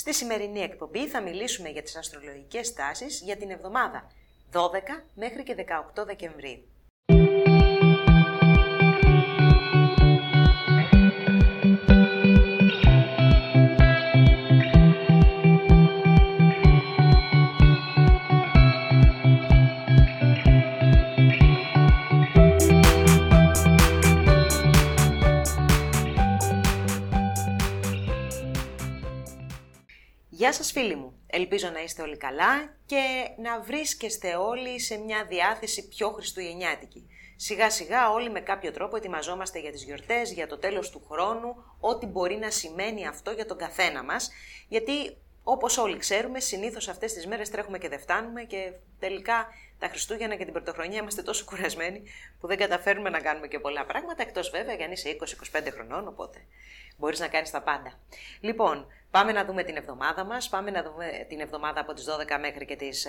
Στη σημερινή εκπομπή θα μιλήσουμε για τις αστρολογικές τάσεις για την εβδομάδα 12 μέχρι και 18 Δεκεμβρίου. Γεια σας φίλοι μου, ελπίζω να είστε όλοι καλά και να βρίσκεστε όλοι σε μια διάθεση πιο χριστουγεννιάτικη. Σιγά σιγά όλοι με κάποιο τρόπο ετοιμαζόμαστε για τις γιορτές, για το τέλος του χρόνου, ό,τι μπορεί να σημαίνει αυτό για τον καθένα μας, γιατί όπως όλοι ξέρουμε συνήθως αυτές τις μέρες τρέχουμε και δεν φτάνουμε και τελικά τα Χριστούγεννα και την Πρωτοχρονιά είμαστε τόσο κουρασμένοι που δεν καταφέρνουμε να κάνουμε και πολλά πράγματα, εκτός βέβαια για αν είσαι 20-25 χρονών, οπότε μπορείς να κάνεις τα πάντα. Λοιπόν, Πάμε να δούμε την εβδομάδα μας, πάμε να δούμε την εβδομάδα από τις 12 μέχρι και τις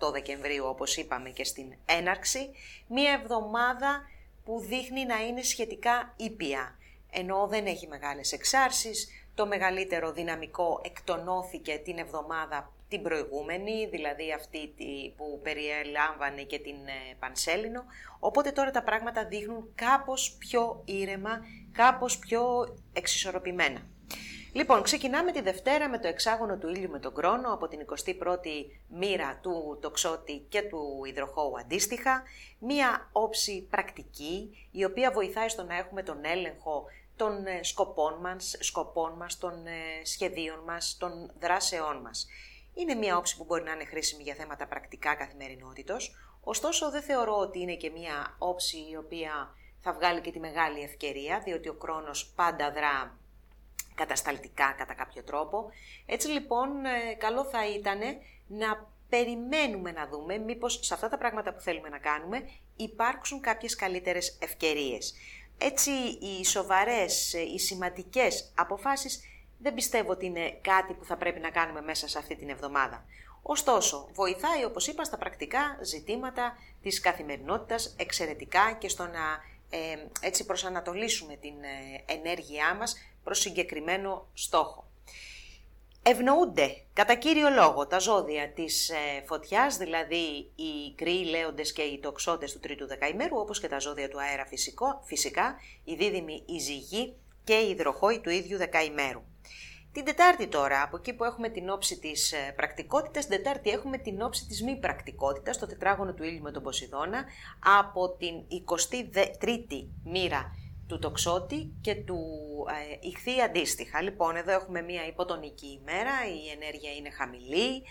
18 ε, Δεκεμβρίου όπως είπαμε και στην έναρξη. Μία εβδομάδα που δείχνει να είναι σχετικά ήπια, ενώ δεν έχει μεγάλες εξάρσεις, το μεγαλύτερο δυναμικό εκτονώθηκε την εβδομάδα την προηγούμενη, δηλαδή αυτή που περιέλαμβανε και την ε, Πανσέλινο, οπότε τώρα τα πράγματα δείχνουν κάπως πιο ήρεμα, κάπως πιο εξισορροπημένα. Λοιπόν, ξεκινάμε τη Δευτέρα με το εξάγωνο του ήλιου με τον κρόνο από την 21η μοίρα του τοξότη και του υδροχώου αντίστοιχα. Μία όψη πρακτική, η οποία βοηθάει στο να έχουμε τον έλεγχο των ε, σκοπών μας, σκοπών μας των ε, σχεδίων μας, των δράσεών μας. Είναι μία όψη που μπορεί να είναι χρήσιμη για θέματα πρακτικά καθημερινότητος, ωστόσο δεν θεωρώ ότι είναι και μία όψη η οποία θα βγάλει και τη μεγάλη ευκαιρία, διότι ο χρόνος πάντα δρά κατασταλτικά κατά κάποιο τρόπο. Έτσι λοιπόν ε, καλό θα ήταν να περιμένουμε να δούμε μήπως σε αυτά τα πράγματα που θέλουμε να κάνουμε υπάρξουν κάποιες καλύτερες ευκαιρίες. Έτσι οι σοβαρές, ε, οι σημαντικές αποφάσεις δεν πιστεύω ότι είναι κάτι που θα πρέπει να κάνουμε μέσα σε αυτή την εβδομάδα. Ωστόσο, βοηθάει όπως είπα στα πρακτικά ζητήματα της καθημερινότητας εξαιρετικά και στο να ε, έτσι προσανατολίσουμε την ενέργειά μας προς συγκεκριμένο στόχο. Ευνοούνται κατά κύριο λόγο τα ζώδια της ε, φωτιάς, δηλαδή οι κρύοι λέοντες και οι τοξότες του τρίτου δεκαημέρου, όπως και τα ζώδια του αέρα φυσικό, φυσικά, η δίδυμη, η ζυγή και η υδροχόη του ίδιου δεκαημέρου. Την Τετάρτη τώρα, από εκεί που έχουμε την όψη της ε, πρακτικότητας, την Τετάρτη έχουμε την όψη της μη πρακτικότητας, το τετράγωνο του ήλιου με τον Ποσειδώνα, από την 23η μοίρα του τοξότη και του ε, ηχθή αντίστοιχα. Λοιπόν, εδώ έχουμε μία υποτονική ημέρα, η ενέργεια είναι χαμηλή.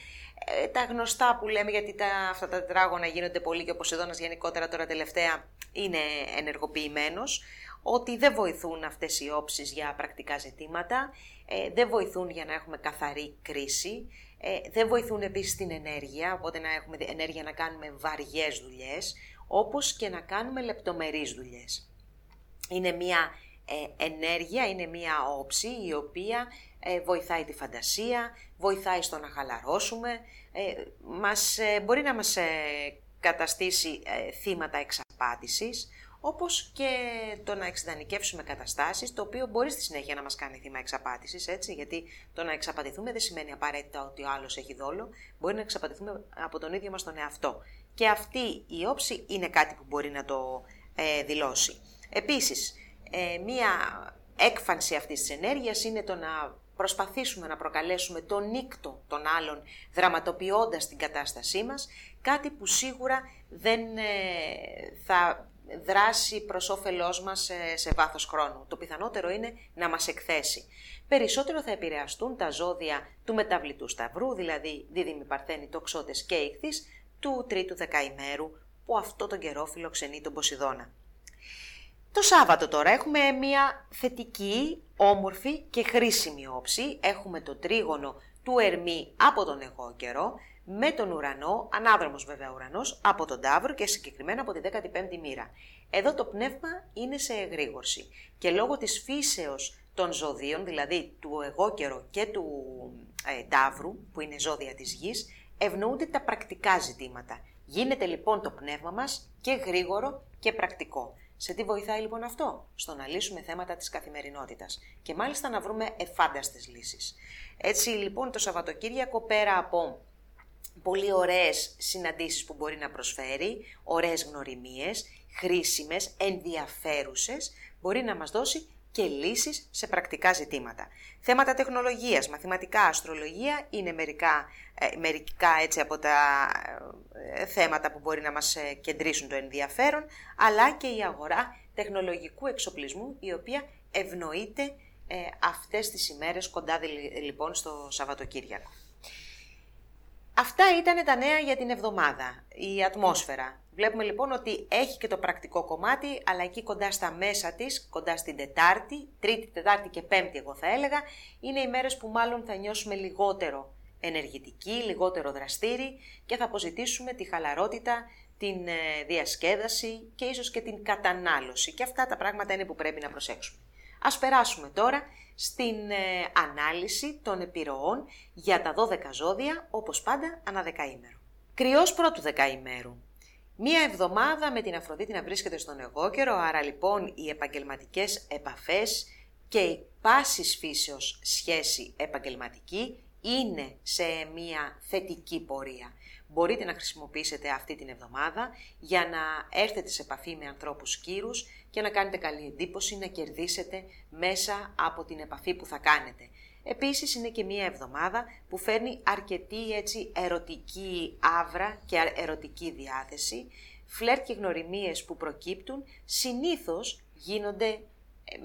Ε, τα γνωστά που λέμε, γιατί τα, αυτά τα τετράγωνα γίνονται πολύ και ο Ποσειδώνας γενικότερα τώρα τελευταία είναι ενεργοποιημένος, ότι δεν βοηθούν αυτές οι όψεις για πρακτικά ζητήματα, ε, δεν βοηθούν για να έχουμε καθαρή κρίση, ε, δεν βοηθούν επίσης την ενέργεια, οπότε να έχουμε ενέργεια να κάνουμε βαριές δουλειές, όπως και να κάνουμε λεπτομερείς δουλειές. Είναι μια ε, ενέργεια, είναι μια όψη η οποία ε, βοηθάει τη φαντασία, βοηθάει στο να χαλαρώσουμε, ε, μας, μπορεί να μας καταστήσει θύματα εξαπάτησης, όπως και το να εξειδανικεύσουμε καταστάσεις, το οποίο μπορεί στη συνέχεια να μας κάνει θύμα εξαπάτησης, έτσι, γιατί το να εξαπατηθούμε δεν σημαίνει απαραίτητα ότι ο άλλος έχει δόλο, μπορεί να εξαπατηθούμε από τον ίδιο μας τον εαυτό. Και αυτή η όψη είναι κάτι που μπορεί να το δηλώσει. Επίσης, ε, μία έκφανση αυτής της ενέργειας είναι το να προσπαθήσουμε να προκαλέσουμε τον νύκτο των άλλων δραματοποιώντας την κατάστασή μας, κάτι που σίγουρα δεν ε, θα δράσει προς όφελός μας σε βάθος χρόνου. Το πιθανότερο είναι να μας εκθέσει. Περισσότερο θα επηρεαστούν τα ζώδια του μεταβλητού σταυρού, δηλαδή δίδυμη παρθένη, τοξότες και ήχθης, του τρίτου δεκαημέρου, που αυτό τον καιρό φιλοξενεί τον Ποσειδώνα. Το Σάββατο τώρα έχουμε μια θετική, όμορφη και χρήσιμη όψη. Έχουμε το τρίγωνο του Ερμή από τον εγώ καιρό, με τον ουρανό, ανάδρομος βέβαια ουρανός, από τον Ταύρο και συγκεκριμένα από τη 15η μοίρα. Εδώ το πνεύμα είναι σε εγρήγορση και λόγω της φύσεως των ζωδίων, δηλαδή του εγώ καιρό και του ε, Ταύρου, που είναι ζώδια της γης, ευνοούνται τα πρακτικά ζητήματα. Γίνεται λοιπόν το πνεύμα μας και γρήγορο και πρακτικό. Σε τι βοηθάει λοιπόν αυτό; Στο να λύσουμε θέματα της καθημερινότητας και μάλιστα να βρούμε εφάνταστες λύσεις. Έτσι λοιπόν το Σαββατοκύριακο πέρα από πολύ ωραίες συναντήσεις που μπορεί να προσφέρει, ωραίες γνωριμίες, χρήσιμες, ενδιαφέρουσες, μπορεί να μας δώσει και λύσεις σε πρακτικά ζητήματα. Θέματα τεχνολογίας, μαθηματικά, αστρολογία είναι μερικά, ε, μερικά έτσι από τα ε, θέματα που μπορεί να μας ε, κεντρήσουν το ενδιαφέρον, αλλά και η αγορά τεχνολογικού εξοπλισμού, η οποία ευνοείται ε, αυτές τις ημέρες κοντά λοιπόν στο Σαββατοκύριακο. Αυτά ήταν τα νέα για την εβδομάδα, η ατμόσφαιρα. Βλέπουμε λοιπόν ότι έχει και το πρακτικό κομμάτι, αλλά εκεί κοντά στα μέσα της, κοντά στην Τετάρτη, Τρίτη, Τετάρτη και Πέμπτη εγώ θα έλεγα, είναι οι μέρες που μάλλον θα νιώσουμε λιγότερο ενεργητικοί, λιγότερο δραστήριοι και θα αποζητήσουμε τη χαλαρότητα, την ε, διασκέδαση και ίσως και την κατανάλωση. Και αυτά τα πράγματα είναι που πρέπει να προσέξουμε. Ας περάσουμε τώρα στην ε, ανάλυση των επιρροών για τα 12 ζώδια, όπως πάντα, ανά δεκαήμερο. Κρυός πρώτου δεκαήμερου. Μία εβδομάδα με την Αφροδίτη να βρίσκεται στον εγώ καιρό, άρα λοιπόν οι επαγγελματικές επαφές και η πάσης φύσεως σχέση επαγγελματική είναι σε μία θετική πορεία. Μπορείτε να χρησιμοποιήσετε αυτή την εβδομάδα για να έρθετε σε επαφή με ανθρώπους κύρους και να κάνετε καλή εντύπωση, να κερδίσετε μέσα από την επαφή που θα κάνετε. Επίσης είναι και μία εβδομάδα που φέρνει αρκετή έτσι ερωτική άβρα και ερωτική διάθεση. Φλερτ και γνωριμίες που προκύπτουν συνήθως γίνονται ε,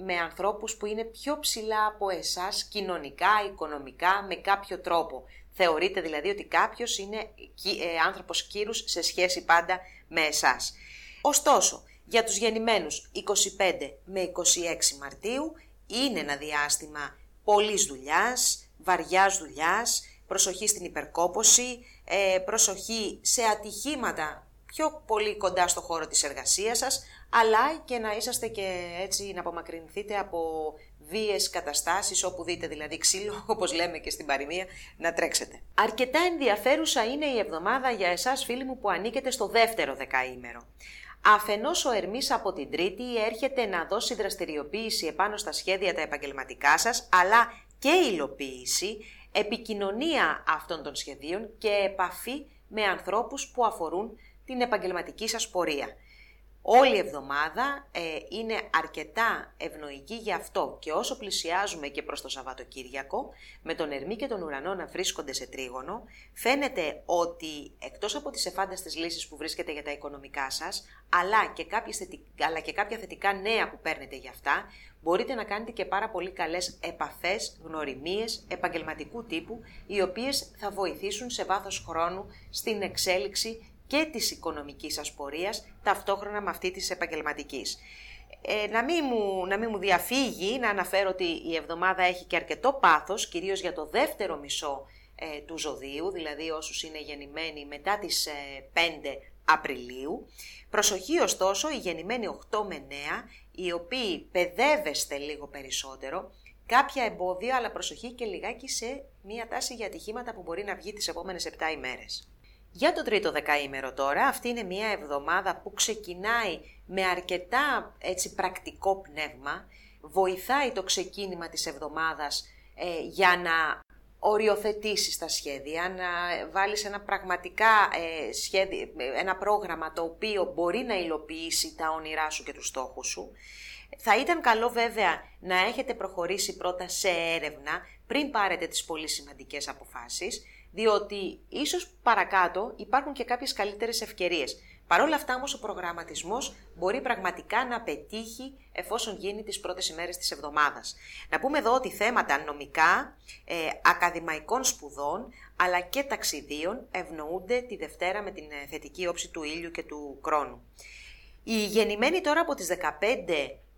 με ανθρώπους που είναι πιο ψηλά από εσάς κοινωνικά, οικονομικά, με κάποιο τρόπο. Θεωρείτε δηλαδή ότι κάποιος είναι ε, άνθρωπος κύρους σε σχέση πάντα με εσάς. Ωστόσο, για τους γεννημένους 25 με 26 Μαρτίου είναι ένα διάστημα πολλής δουλειάς, βαριάς δουλειάς, προσοχή στην υπερκόπωση, ε, προσοχή σε ατυχήματα πιο πολύ κοντά στο χώρο της εργασίας σας, αλλά και να είσαστε και έτσι να απομακρυνθείτε από βίες καταστάσεις όπου δείτε δηλαδή ξύλο, όπως λέμε και στην παροιμία, να τρέξετε. Αρκετά ενδιαφέρουσα είναι η εβδομάδα για εσάς φίλοι μου που ανήκετε στο δεύτερο δεκαήμερο. Αφενός ο Ερμής από την Τρίτη έρχεται να δώσει δραστηριοποίηση επάνω στα σχέδια τα επαγγελματικά σας, αλλά και υλοποίηση, επικοινωνία αυτών των σχεδίων και επαφή με ανθρώπους που αφορούν την επαγγελματική σας πορεία. Όλη η εβδομάδα ε, είναι αρκετά ευνοϊκή γι' αυτό. Και όσο πλησιάζουμε και προς το Σαββατοκύριακο, με τον Ερμή και τον Ουρανό να βρίσκονται σε τρίγωνο, φαίνεται ότι εκτός από τις εφάνταστες λύσεις που βρίσκεται για τα οικονομικά σας, αλλά και, κάποιες αλλά και κάποια θετικά νέα που παίρνετε για αυτά, μπορείτε να κάνετε και πάρα πολύ καλές επαφές, γνωριμίες, επαγγελματικού τύπου, οι οποίες θα βοηθήσουν σε βάθος χρόνου στην εξέλιξη και της οικονομικής σας πορείας, ταυτόχρονα με αυτή της επαγγελματικής. Ε, να, μην μου, να μην μου διαφύγει να αναφέρω ότι η εβδομάδα έχει και αρκετό πάθος, κυρίως για το δεύτερο μισό ε, του ζωδίου, δηλαδή όσους είναι γεννημένοι μετά τις 5 ε, Απριλίου. Προσοχή ωστόσο, οι γεννημένοι 8 με 9, οι οποίοι παιδεύεστε λίγο περισσότερο, κάποια εμπόδια, αλλά προσοχή και λιγάκι σε μία τάση για ατυχήματα που μπορεί να βγει τις επόμενες 7 ημέρες. Για το τρίτο δεκαήμερο τώρα, αυτή είναι μια εβδομάδα που ξεκινάει με αρκετά έτσι πρακτικό πνεύμα, βοηθάει το ξεκίνημα της εβδομάδας ε, για να οριοθετήσεις τα σχέδια, να βάλεις ένα πραγματικά ε, σχέδιο, ένα πρόγραμμα το οποίο μπορεί να υλοποιήσει τα όνειρά σου και τους στόχους σου. Θα ήταν καλό βέβαια να έχετε προχωρήσει πρώτα σε έρευνα πριν πάρετε τις πολύ σημαντικές αποφάσεις, διότι ίσως παρακάτω υπάρχουν και κάποιες καλύτερες ευκαιρίες. Παρ' όλα αυτά όμως ο προγραμματισμός μπορεί πραγματικά να πετύχει εφόσον γίνει τις πρώτες ημέρες της εβδομάδας. Να πούμε εδώ ότι θέματα νομικά, ε, ακαδημαϊκών σπουδών, αλλά και ταξιδίων ευνοούνται τη Δευτέρα με την ε, θετική όψη του ήλιου και του χρόνου. Οι γεννημένοι τώρα από τις 15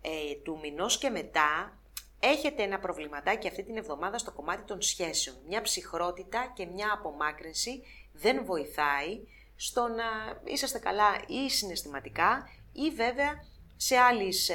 ε, του μηνός και μετά έχετε ένα προβληματάκι αυτή την εβδομάδα στο κομμάτι των σχέσεων. Μια ψυχρότητα και μια απομάκρυνση δεν βοηθάει στο να είσαστε καλά ή συναισθηματικά ή βέβαια σε άλλες ε,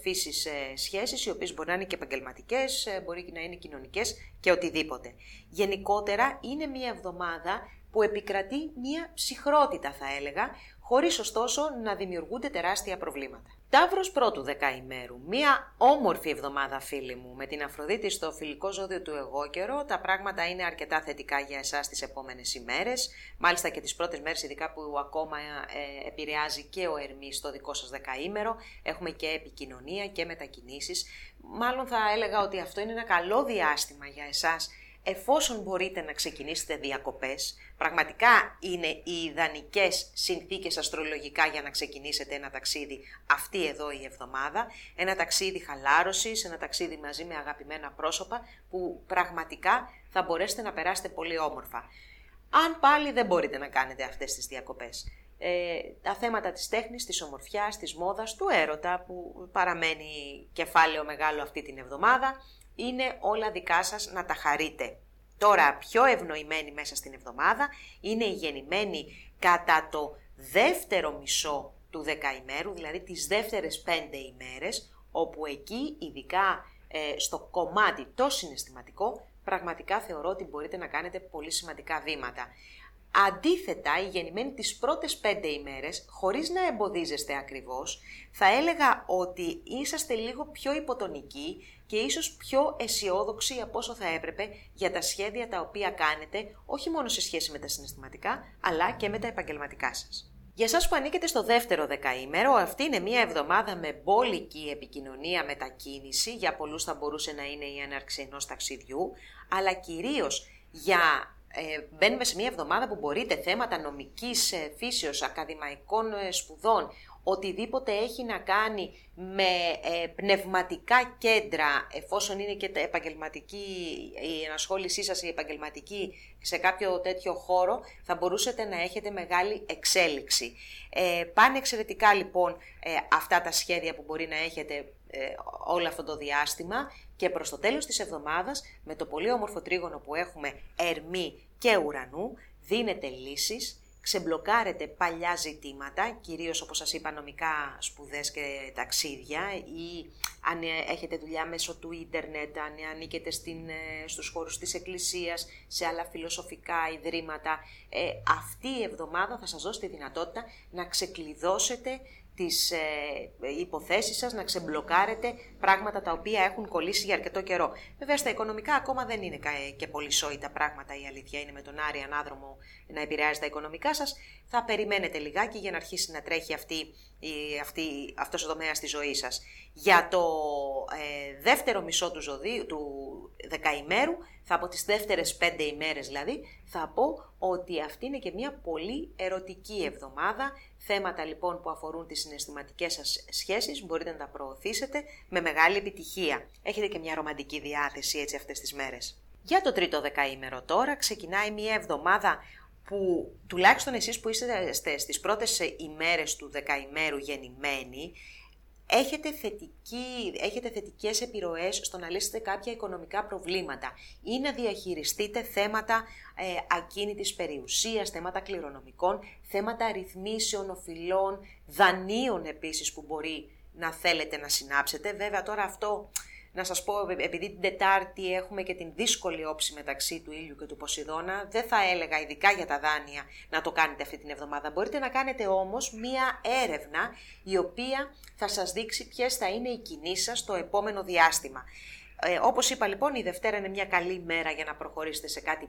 φύσεις ε, σχέσεις, οι οποίες μπορεί να είναι και επαγγελματικές, ε, μπορεί να είναι κοινωνικές και οτιδήποτε. Γενικότερα είναι μια εβδομάδα που επικρατεί μια ψυχρότητα θα έλεγα, χωρίς ωστόσο να δημιουργούνται τεράστια προβλήματα. Ταύρος πρώτου δεκαημέρου. Μία όμορφη εβδομάδα φίλοι μου. Με την Αφροδίτη στο φιλικό ζώδιο του εγώ καιρό τα πράγματα είναι αρκετά θετικά για εσάς τις επόμενες ημέρες. Μάλιστα και τις πρώτες μέρες ειδικά που ακόμα ε, επηρεάζει και ο Ερμής στο δικό σας δεκαήμερο. Έχουμε και επικοινωνία και μετακινήσεις. Μάλλον θα έλεγα ότι αυτό είναι ένα καλό διάστημα για εσάς εφόσον μπορείτε να ξεκινήσετε διακοπές, πραγματικά είναι οι ιδανικές συνθήκες αστρολογικά για να ξεκινήσετε ένα ταξίδι αυτή εδώ η εβδομάδα, ένα ταξίδι χαλάρωσης, ένα ταξίδι μαζί με αγαπημένα πρόσωπα που πραγματικά θα μπορέσετε να περάσετε πολύ όμορφα. Αν πάλι δεν μπορείτε να κάνετε αυτές τις διακοπές. Ε, τα θέματα της τέχνης, της ομορφιάς, της μόδας, του έρωτα που παραμένει κεφάλαιο μεγάλο αυτή την εβδομάδα, είναι όλα δικά σας να τα χαρείτε. Τώρα πιο ευνοημένη μέσα στην εβδομάδα είναι η γεννημένη κατά το δεύτερο μισό του δεκαημέρου, δηλαδή τις δεύτερες πέντε ημέρες, όπου εκεί ειδικά ε, στο κομμάτι το συναισθηματικό, πραγματικά θεωρώ ότι μπορείτε να κάνετε πολύ σημαντικά βήματα. Αντίθετα, η γεννημένη τις πρώτες πέντε ημέρες, χωρίς να εμποδίζεστε ακριβώς, θα έλεγα ότι είσαστε λίγο πιο υποτονικοί και ίσως πιο αισιόδοξοι από όσο θα έπρεπε για τα σχέδια τα οποία κάνετε, όχι μόνο σε σχέση με τα συναισθηματικά, αλλά και με τα επαγγελματικά σας. Για σας που ανήκετε στο δεύτερο δεκαήμερο, αυτή είναι μια εβδομάδα με μπόλικη επικοινωνία μετακίνηση, για πολλούς θα μπορούσε να είναι η έναρξη ενός ταξιδιού, αλλά κυρίως για ε, μπαίνουμε σε μια εβδομάδα που μπορείτε θέματα νομικής ε, φύσεως, ακαδημαϊκών ε, σπουδών, οτιδήποτε έχει να κάνει με ε, πνευματικά κέντρα, εφόσον είναι και επαγγελματική, η ενασχόλησή σας η επαγγελματική σε κάποιο τέτοιο χώρο, θα μπορούσατε να έχετε μεγάλη εξέλιξη. Ε, πάνε εξαιρετικά λοιπόν αυτά τα σχέδια που μπορεί να έχετε όλο αυτό το διάστημα και προς το τέλος της εβδομάδας, με το πολύ όμορφο τρίγωνο που έχουμε Ερμή και Ουρανού, δίνετε λύσεις, ξεμπλοκάρετε παλιά ζητήματα, κυρίως όπως σας είπα νομικά σπουδές και ταξίδια ή αν έχετε δουλειά μέσω του ίντερνετ, αν ανήκετε στην, ε, στους χώρους της εκκλησίας, σε άλλα φιλοσοφικά ιδρύματα. Ε, αυτή η εβδομάδα θα σας δώσει τη δυνατότητα να ξεκλειδώσετε τις ε, υποθέσεις σας, να ξεμπλοκάρετε πράγματα τα οποία έχουν κολλήσει για αρκετό καιρό. Βέβαια στα οικονομικά ακόμα δεν είναι και πολύ σόη τα πράγματα, η αλήθεια είναι με τον Άρη ανάδρομο να επηρεάζει τα οικονομικά σας. Θα περιμένετε λιγάκι για να αρχίσει να τρέχει αυτή, η, αυτή, αυτός ο τομέας στη ζωή σας. Για το ε, δεύτερο μισό του, ζωδίου, του δεκαημέρου, θα από τις δεύτερες πέντε ημέρες δηλαδή, θα πω ότι αυτή είναι και μια πολύ ερωτική εβδομάδα. Θέματα λοιπόν που αφορούν τις συναισθηματικές σας σχέσεις μπορείτε να τα προωθήσετε με μεγάλη επιτυχία. Έχετε και μια ρομαντική διάθεση έτσι αυτές τις μέρες. Για το τρίτο δεκαήμερο τώρα ξεκινάει μια εβδομάδα που τουλάχιστον εσείς που είστε στις πρώτες ημέρες του δεκαημέρου γεννημένοι έχετε, θετική, έχετε θετικές επιρροές στο να λύσετε κάποια οικονομικά προβλήματα ή να διαχειριστείτε θέματα ε, ακίνητης περιουσίας, θέματα κληρονομικών, θέματα ρυθμίσεων, οφειλών, δανείων επίσης που μπορεί να θέλετε να συνάψετε. Βέβαια τώρα αυτό να σας πω, επειδή την Τετάρτη έχουμε και την δύσκολη όψη μεταξύ του ήλιου και του Ποσειδώνα, δεν θα έλεγα ειδικά για τα δάνεια να το κάνετε αυτή την εβδομάδα. Μπορείτε να κάνετε όμως μία έρευνα η οποία θα σας δείξει ποιες θα είναι οι κινήσεις σας το επόμενο διάστημα. Ε, όπως είπα λοιπόν, η Δευτέρα είναι μια καλή μέρα για να προχωρήσετε σε, κάτι,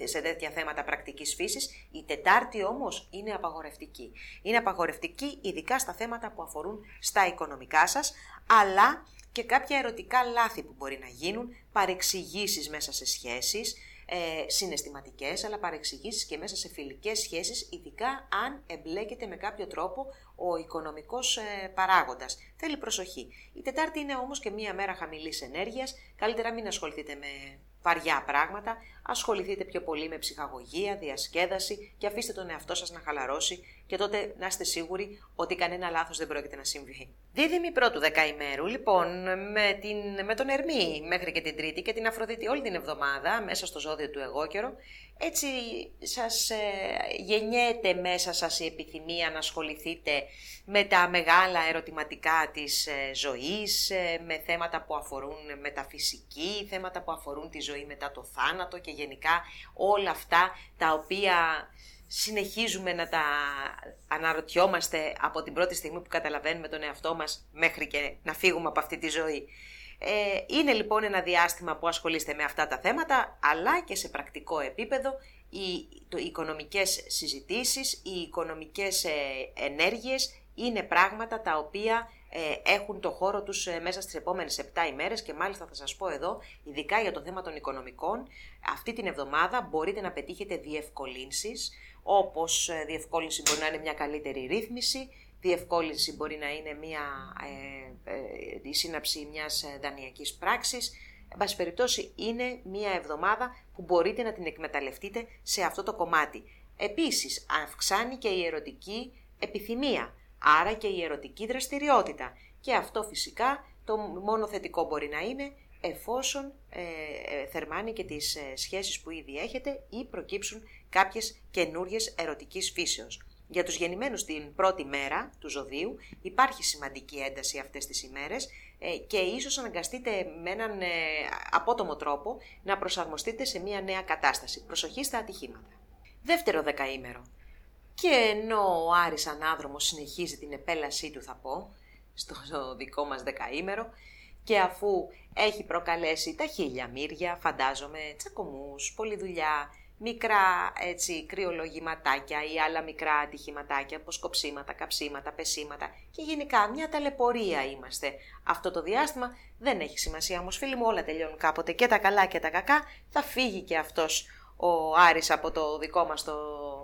ε, σε τέτοια θέματα πρακτικής φύσης. Η Τετάρτη όμως είναι απαγορευτική. Είναι απαγορευτική ειδικά στα θέματα που αφορούν στα οικονομικά σας, αλλά και κάποια ερωτικά λάθη που μπορεί να γίνουν, παρεξηγήσεις μέσα σε σχέσεις, ε, συναισθηματικές, αλλά παρεξηγήσεις και μέσα σε φιλικές σχέσεις, ειδικά αν εμπλέκεται με κάποιο τρόπο ο οικονομικός ε, παράγοντας. Θέλει προσοχή. Η Τετάρτη είναι όμως και μία μέρα χαμηλής ενέργειας, καλύτερα μην ασχοληθείτε με βαριά πράγματα, ασχοληθείτε πιο πολύ με ψυχαγωγία, διασκέδαση και αφήστε τον εαυτό σας να χαλαρώσει και τότε να είστε σίγουροι ότι κανένα λάθος δεν πρόκειται να συμβεί. Δίδυμη πρώτου δεκαημέρου, λοιπόν, με, την, με τον Ερμή μέχρι και την Τρίτη και την Αφροδίτη όλη την εβδομάδα, μέσα στο ζώδιο του εγώ καιρο, έτσι σας ε, γεννιέται μέσα σας η επιθυμία να ασχοληθείτε με τα μεγάλα ερωτηματικά της ε, ζωής, ε, με θέματα που αφορούν μεταφυσική, θέματα που αφορούν τη ζωή μετά το θάνατο και γενικά όλα αυτά τα οποία συνεχίζουμε να τα αναρωτιόμαστε από την πρώτη στιγμή που καταλαβαίνουμε τον εαυτό μας μέχρι και να φύγουμε από αυτή τη ζωή. Ε, είναι λοιπόν ένα διάστημα που ασχολείστε με αυτά τα θέματα, αλλά και σε πρακτικό επίπεδο οι, το, οι οικονομικές συζητήσεις, οι οικονομικές ε, ενέργειες είναι πράγματα τα οποία ε, έχουν το χώρο τους ε, μέσα στις επόμενες 7 ημέρες και μάλιστα θα σας πω εδώ, ειδικά για το θέμα των οικονομικών, αυτή την εβδομάδα μπορείτε να πετύχετε διευκολύνσεις, όπως ε, διευκόλυνση μπορεί να είναι μια καλύτερη ρύθμιση, διευκόλυνση μπορεί να είναι μια, ε, η σύναψη μιας δανειακής πράξης, Εν πάση περιπτώσει, είναι μια εβδομάδα που μπορείτε να την εκμεταλλευτείτε σε αυτό το κομμάτι. Επίσης, αυξάνει και η ερωτική επιθυμία, άρα και η ερωτική δραστηριότητα. Και αυτό φυσικά το μόνο θετικό μπορεί να είναι εφόσον ε, ε θερμάνει και τις ε, σχέσεις που ήδη έχετε ή προκύψουν κάποιες καινούριες ερωτικής φύσεως. Για τους γεννημένους την πρώτη μέρα του ζωδίου υπάρχει σημαντική ένταση αυτές τις ημέρες ε, και ίσως αναγκαστείτε με έναν ε, απότομο τρόπο να προσαρμοστείτε σε μια νέα κατάσταση. Προσοχή στα ατυχήματα. Δεύτερο δεκαήμερο. Και ενώ ο Άρης Ανάδρομος συνεχίζει την επέλασή του θα πω, στο δικό μας δεκαήμερο, και αφού έχει προκαλέσει τα χίλια μύρια, φαντάζομαι, τσακωμούς, πολλή δουλειά, μικρά έτσι κρυολογηματάκια ή άλλα μικρά ατυχηματάκια, όπως κοψίματα, καψίματα, πεσίματα και γενικά μια ταλαιπωρία είμαστε. Αυτό το διάστημα δεν έχει σημασία όμως φίλοι μου, όλα τελειώνουν κάποτε και τα καλά και τα κακά, θα φύγει και αυτός ο Άρης από το δικό μας το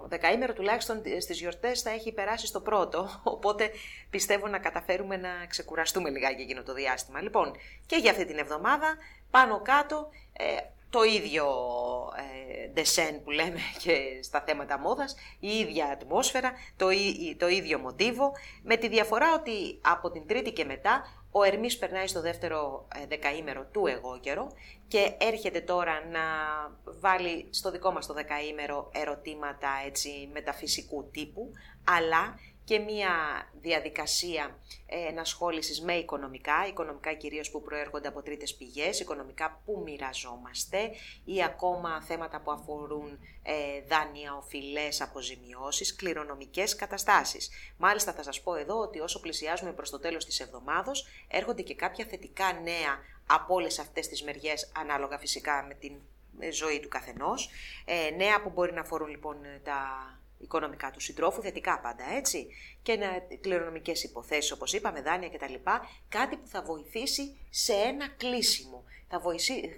δεκαήμερο, τουλάχιστον στις γιορτές θα έχει περάσει στο πρώτο, οπότε πιστεύω να καταφέρουμε να ξεκουραστούμε λιγάκι εκείνο το διάστημα. Λοιπόν, και για αυτή την εβδομάδα, πάνω κάτω, ε, το ίδιο ε, που λέμε και στα θέματα μόδας, η ίδια ατμόσφαιρα, το, το ίδιο μοτίβο, με τη διαφορά ότι από την τρίτη και μετά ο Ερμής περνάει στο δεύτερο ε, δεκαήμερο του εγώ καιρό και έρχεται τώρα να βάλει στο δικό μας το δεκαήμερο ερωτήματα έτσι μεταφυσικού τύπου, αλλά και μία διαδικασία ε, ενασχόλησης με οικονομικά, οικονομικά κυρίως που προέρχονται από τρίτες πηγές, οικονομικά που μοιραζόμαστε ή ακόμα θέματα που αφορούν ε, δάνεια, οφειλές, αποζημιώσεις, κληρονομικές καταστάσεις. Μάλιστα θα σας πω εδώ ότι όσο πλησιάζουμε προς το τέλος της εβδομάδος έρχονται και κάποια θετικά νέα από όλες αυτές τις μεριές, ανάλογα φυσικά με την ε, ζωή του καθενός, ε, νέα που μπορεί να αφορούν λοιπόν τα οικονομικά του συντρόφου, θετικά πάντα έτσι, και να, κληρονομικές υποθέσεις όπως είπαμε, δάνεια κτλ. Κάτι που θα βοηθήσει σε ένα κλείσιμο. Θα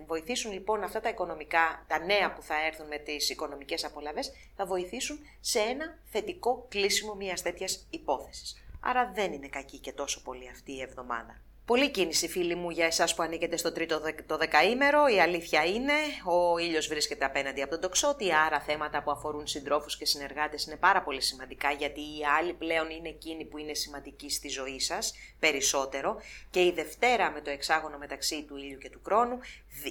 βοηθήσουν λοιπόν αυτά τα οικονομικά, τα νέα που θα έρθουν με τις οικονομικές απολαβές, θα βοηθήσουν σε ένα θετικό κλείσιμο μιας τέτοιας υπόθεσης. Άρα δεν είναι κακή και τόσο πολύ αυτή η εβδομάδα. Πολύ κίνηση φίλοι μου για εσάς που ανήκετε στο τρίτο το δεκαήμερο. Η αλήθεια είναι, ο ήλιος βρίσκεται απέναντι από τον τοξότη, άρα θέματα που αφορούν συντρόφους και συνεργάτες είναι πάρα πολύ σημαντικά, γιατί οι άλλοι πλέον είναι εκείνοι που είναι σημαντικοί στη ζωή σας, περισσότερο. Και η Δευτέρα με το εξάγωνο μεταξύ του ήλιου και του χρόνου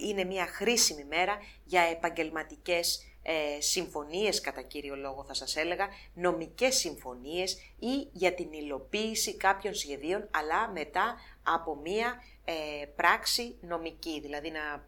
είναι μια χρήσιμη μέρα για επαγγελματικές ε, συμφωνίες κατά κύριο λόγο θα σας έλεγα, νομικές συμφωνίες ή για την υλοποίηση κάποιων σχεδίων αλλά μετά από μία ε, πράξη νομική, δηλαδή να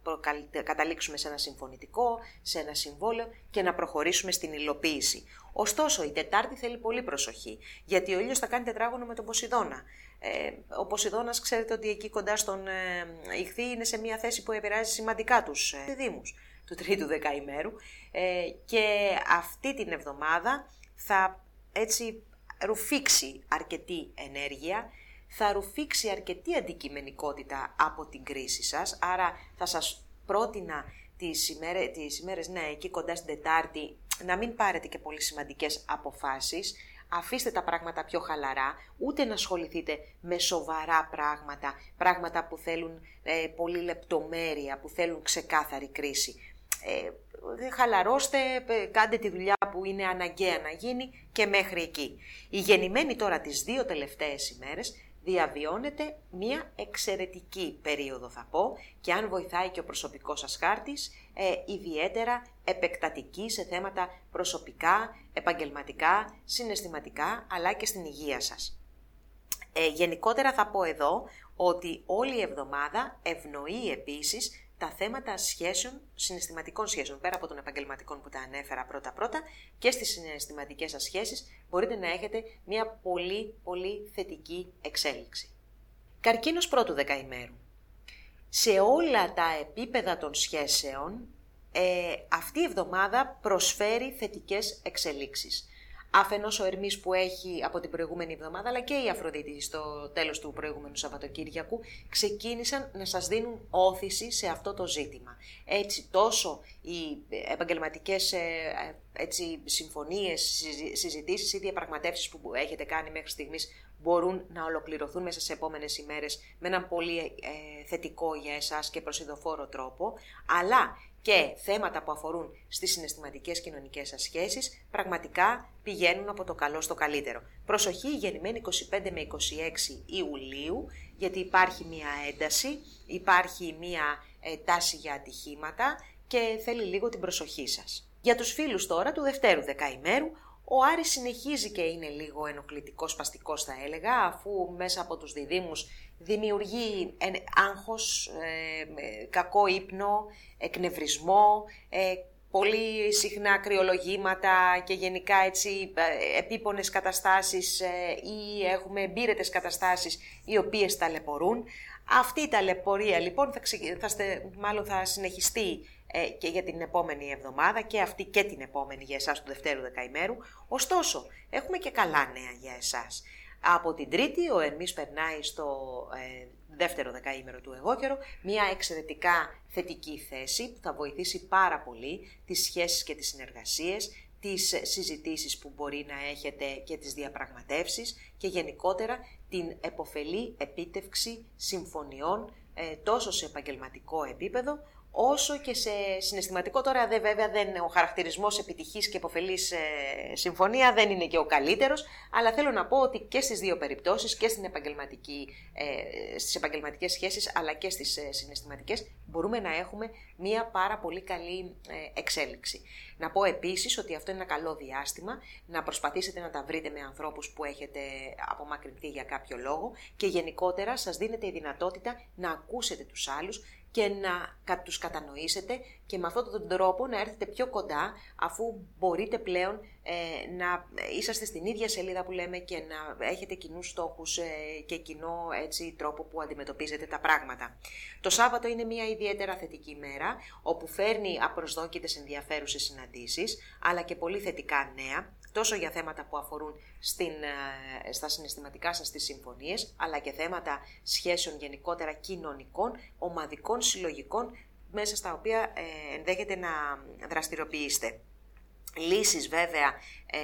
καταλήξουμε σε ένα συμφωνητικό, σε ένα συμβόλαιο και να προχωρήσουμε στην υλοποίηση. Ωστόσο, η Τετάρτη θέλει πολύ προσοχή, γιατί ο ήλιος θα κάνει τετράγωνο με τον Ποσειδώνα. Ε, ο Ποσειδώνας ξέρετε ότι εκεί κοντά στον ε, Ιχθύ είναι σε μια θέση που επηρεάζει σημαντικά τους ε, δήμους του τρίτου δεκαημέρου ε, και αυτή την εβδομάδα θα έτσι ρουφήξει αρκετή ενέργεια, θα ρουφήξει αρκετή αντικειμενικότητα από την κρίση σας, άρα θα σας πρότεινα τις, ημέρες, τις ημέρες, ναι, εκεί κοντά στην Τετάρτη, να μην πάρετε και πολύ σημαντικές αποφάσεις, αφήστε τα πράγματα πιο χαλαρά, ούτε να ασχοληθείτε με σοβαρά πράγματα, πράγματα που θέλουν ε, πολύ λεπτομέρεια, που θέλουν ξεκάθαρη κρίση ε, χαλαρώστε, ε, κάντε τη δουλειά που είναι αναγκαία να γίνει και μέχρι εκεί. Η γεννημένη τώρα τις δύο τελευταίες ημέρες διαβιώνεται μία εξαιρετική περίοδο θα πω και αν βοηθάει και ο προσωπικός σας χάρτης, ε, ιδιαίτερα επεκτατική σε θέματα προσωπικά, επαγγελματικά, συναισθηματικά αλλά και στην υγεία σας. Ε, γενικότερα θα πω εδώ ότι όλη η εβδομάδα ευνοεί επίσης τα θέματα σχέσεων, συναισθηματικών σχέσεων, πέρα από των επαγγελματικών που τα ανέφερα πρώτα-πρώτα, και στις συναισθηματικές σας σχέσεις μπορείτε να έχετε μια πολύ πολύ θετική εξέλιξη. Καρκίνος πρώτου δεκαημέρου. Σε όλα τα επίπεδα των σχέσεων, ε, αυτή η εβδομάδα προσφέρει θετικές εξελίξεις. Αφενός ο Ερμής που έχει από την προηγούμενη εβδομάδα, αλλά και η Αφροδίτη στο τέλος του προηγούμενου Σαββατοκύριακου, ξεκίνησαν να σας δίνουν όθηση σε αυτό το ζήτημα. Έτσι τόσο οι επαγγελματικές ε, έτσι, συμφωνίες, συζητήσεις ή διαπραγματεύσεις που έχετε κάνει μέχρι στιγμής μπορούν να ολοκληρωθούν μέσα σε επόμενες ημέρες με έναν πολύ ε, θετικό για εσάς και προσιδοφόρο τρόπο, αλλά και θέματα που αφορούν στις συναισθηματικές κοινωνικές σας σχέσεις πραγματικά πηγαίνουν από το καλό στο καλύτερο. Προσοχή γεννημένη 25 με 26 Ιουλίου γιατί υπάρχει μία ένταση, υπάρχει μία ε, τάση για ατυχήματα και θέλει λίγο την προσοχή σας. Για τους φίλους τώρα του δευτέρου δεκαημέρου, ο Άρης συνεχίζει και είναι λίγο ενοχλητικός, σπαστικός θα έλεγα, αφού μέσα από τους διδήμους δημιουργεί άγχος, ε, κακό ύπνο, εκνευρισμό, ε, πολύ συχνά κρυολογήματα και γενικά έτσι ε, επίπονες καταστάσεις ή έχουμε εμπείρετες καταστάσεις οι οποίες ταλαιπωρούν. Αυτή η ταλαιπωρία λοιπόν θα, θα, μάλλον θα συνεχιστεί και για την επόμενη εβδομάδα και αυτή και την επόμενη για εσάς του Δευτέρου Δεκαημέρου. Ωστόσο, έχουμε και καλά νέα για εσάς. Από την Τρίτη ο Ερμής περνάει στο ε, δεύτερο δεκαήμερο του εγώ καιρό, μια εξαιρετικά θετική θέση που θα βοηθήσει πάρα πολύ τις σχέσεις και τις συνεργασίες, τις συζητήσεις που μπορεί να έχετε και τις διαπραγματεύσεις και γενικότερα την εποφελή επίτευξη συμφωνιών ε, τόσο σε επαγγελματικό επίπεδο όσο και σε συναισθηματικό. Τώρα δε, βέβαια δεν, ο χαρακτηρισμός επιτυχής και υποφελής ε, συμφωνία δεν είναι και ο καλύτερος, αλλά θέλω να πω ότι και στις δύο περιπτώσεις, και στην επαγγελματική, ε, στις επαγγελματικές σχέσεις, αλλά και στις ε, συναισθηματικές, μπορούμε να έχουμε μία πάρα πολύ καλή ε, εξέλιξη. Να πω επίσης ότι αυτό είναι ένα καλό διάστημα, να προσπαθήσετε να τα βρείτε με ανθρώπους που έχετε απομακρυνθεί για κάποιο λόγο και γενικότερα σας δίνετε η δυνατότητα να ακούσετε τους άλλους, και να τους κατανοήσετε και με αυτόν τον τρόπο να έρθετε πιο κοντά αφού μπορείτε πλέον ε, να είσαστε στην ίδια σελίδα που λέμε και να έχετε κοινούς στόχους ε, και κοινό έτσι, τρόπο που αντιμετωπίζετε τα πράγματα. Το Σάββατο είναι μια ιδιαίτερα θετική μέρα όπου φέρνει απροσδόκητες ενδιαφέρουσες συναντήσεις αλλά και πολύ θετικά νέα τόσο για θέματα που αφορούν στην, ε, στα συναισθηματικά σας τις συμφωνίες, αλλά και θέματα σχέσεων γενικότερα κοινωνικών, ομαδικών, συλλογικών, μέσα στα οποία ε, ενδέχεται να δραστηριοποιήσετε. Λύσεις βέβαια ε,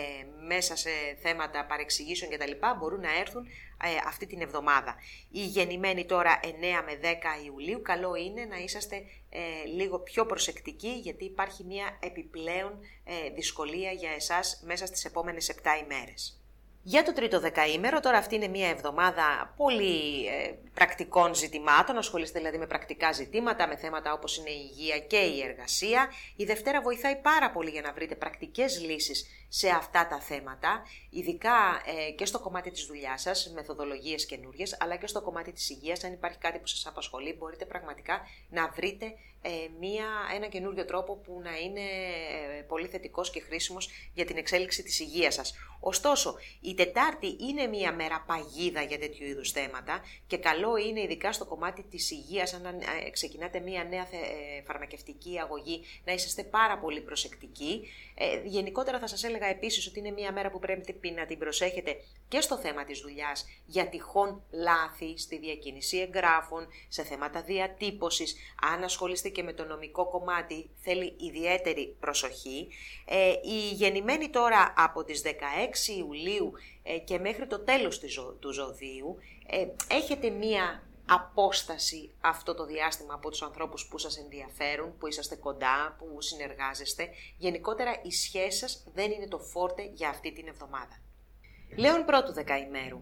μέσα σε θέματα παρεξηγήσεων κτλ. μπορούν να έρθουν ε, αυτή την εβδομάδα. Οι γεννημένοι τώρα 9 με 10 Ιουλίου, καλό είναι να είσαστε ε, λίγο πιο προσεκτικοί γιατί υπάρχει μια επιπλέον ε, δυσκολία για εσάς μέσα στις επόμενες 7 ημέρες. Για το τρίτο δεκαήμερο, τώρα αυτή είναι μια εβδομάδα πολύ ε, πρακτικών ζητημάτων, ασχολείστε δηλαδή με πρακτικά ζητήματα, με θέματα όπως είναι η υγεία και η εργασία. Η Δευτέρα βοηθάει πάρα πολύ για να βρείτε πρακτικές λύσεις σε αυτά τα θέματα, ειδικά ε, και στο κομμάτι της δουλειάς σας, μεθοδολογίες καινούριες, αλλά και στο κομμάτι της υγείας, αν υπάρχει κάτι που σας απασχολεί, μπορείτε πραγματικά να βρείτε ε, μία, ένα καινούριο τρόπο που να είναι ε, πολύ θετικός και χρήσιμος για την εξέλιξη της υγείας σας. Ωστόσο, η Τετάρτη είναι μία μέρα παγίδα για τέτοιου είδους θέματα και καλό είναι ειδικά στο κομμάτι της υγείας, αν ε, ξεκινάτε μία νέα φαρμακευτική αγωγή, να είσαστε πάρα πολύ προσεκτικοί. Ε, γενικότερα θα σας έλεγα επίσης ότι είναι μία μέρα που πρέπει να την προσέχετε και στο θέμα της δουλειάς για τυχόν λάθη στη διακίνηση εγγράφων, σε θέματα διατύπωσης, αν ασχολείστε και με το νομικό κομμάτι θέλει ιδιαίτερη προσοχή. Ε, η γεννημένη τώρα από τις 16 Ιουλίου ε, και μέχρι το τέλος του ζωδίου ε, έχετε μία απόσταση αυτό το διάστημα από τους ανθρώπους που σας ενδιαφέρουν, που είσαστε κοντά, που συνεργάζεστε; Γενικότερα η σχέση σας δεν είναι το φόρτε για αυτή την εβδομάδα. Λέων πρώτου δεκαημέρου.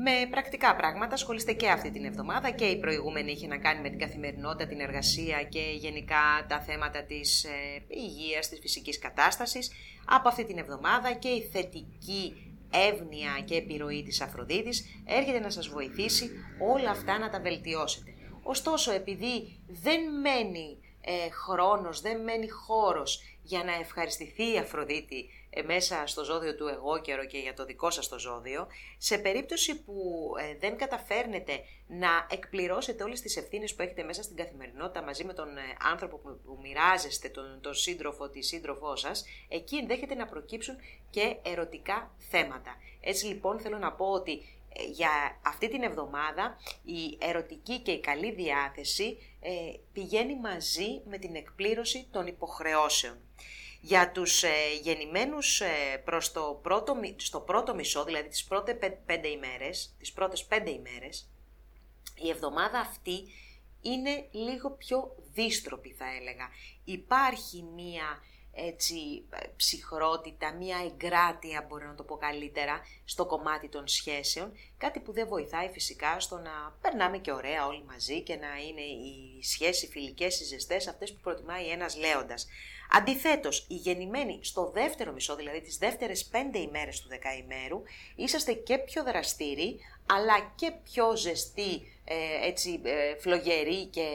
Με πρακτικά πράγματα ασχολείστε και αυτή την εβδομάδα και η προηγούμενη είχε να κάνει με την καθημερινότητα, την εργασία και γενικά τα θέματα της ε, υγείας, της φυσικής κατάστασης. Από αυτή την εβδομάδα και η θετική εύνοια και επιρροή της Αφροδίτης έρχεται να σας βοηθήσει όλα αυτά να τα βελτιώσετε. Ωστόσο, επειδή δεν μένει ε, χρόνος, δεν μένει χώρος για να ευχαριστηθεί η Αφροδίτη ε, μέσα στο ζώδιο του εγώ καιρο και για το δικό σας το ζώδιο, σε περίπτωση που ε, δεν καταφέρνετε να εκπληρώσετε όλες τις ευθύνες που έχετε μέσα στην καθημερινότητα μαζί με τον ε, άνθρωπο που, που μοιράζεστε, τον, τον σύντροφο, τη σύντροφό σας, εκεί ενδέχεται να προκύψουν και ερωτικά θέματα. Έτσι λοιπόν θέλω να πω ότι για αυτή την εβδομάδα η ερωτική και η καλή διάθεση πηγαίνει μαζί με την εκπλήρωση των υποχρεώσεων. Για τους ε, γεννημένους ε, προς το πρώτο, στο πρώτο μισό, δηλαδή τις πρώτες πέντε ημέρες, τις πρώτες πέντε ημέρες, η εβδομάδα αυτή είναι λίγο πιο δίστροπη θα έλεγα. Υπάρχει μία έτσι ε, ψυχρότητα, μία εγκράτεια μπορεί να το πω καλύτερα στο κομμάτι των σχέσεων, κάτι που δεν βοηθάει φυσικά στο να περνάμε και ωραία όλοι μαζί και να είναι οι σχέσεις φιλικές, οι ζεστές, αυτές που προτιμάει ένας λέοντας. Αντιθέτως, οι γεννημένοι στο δεύτερο μισό, δηλαδή τις δεύτερες πέντε ημέρες του δεκαημέρου, είσαστε και πιο δραστήριοι, αλλά και πιο ζεστοί, ε, έτσι, ε, φλογεροί και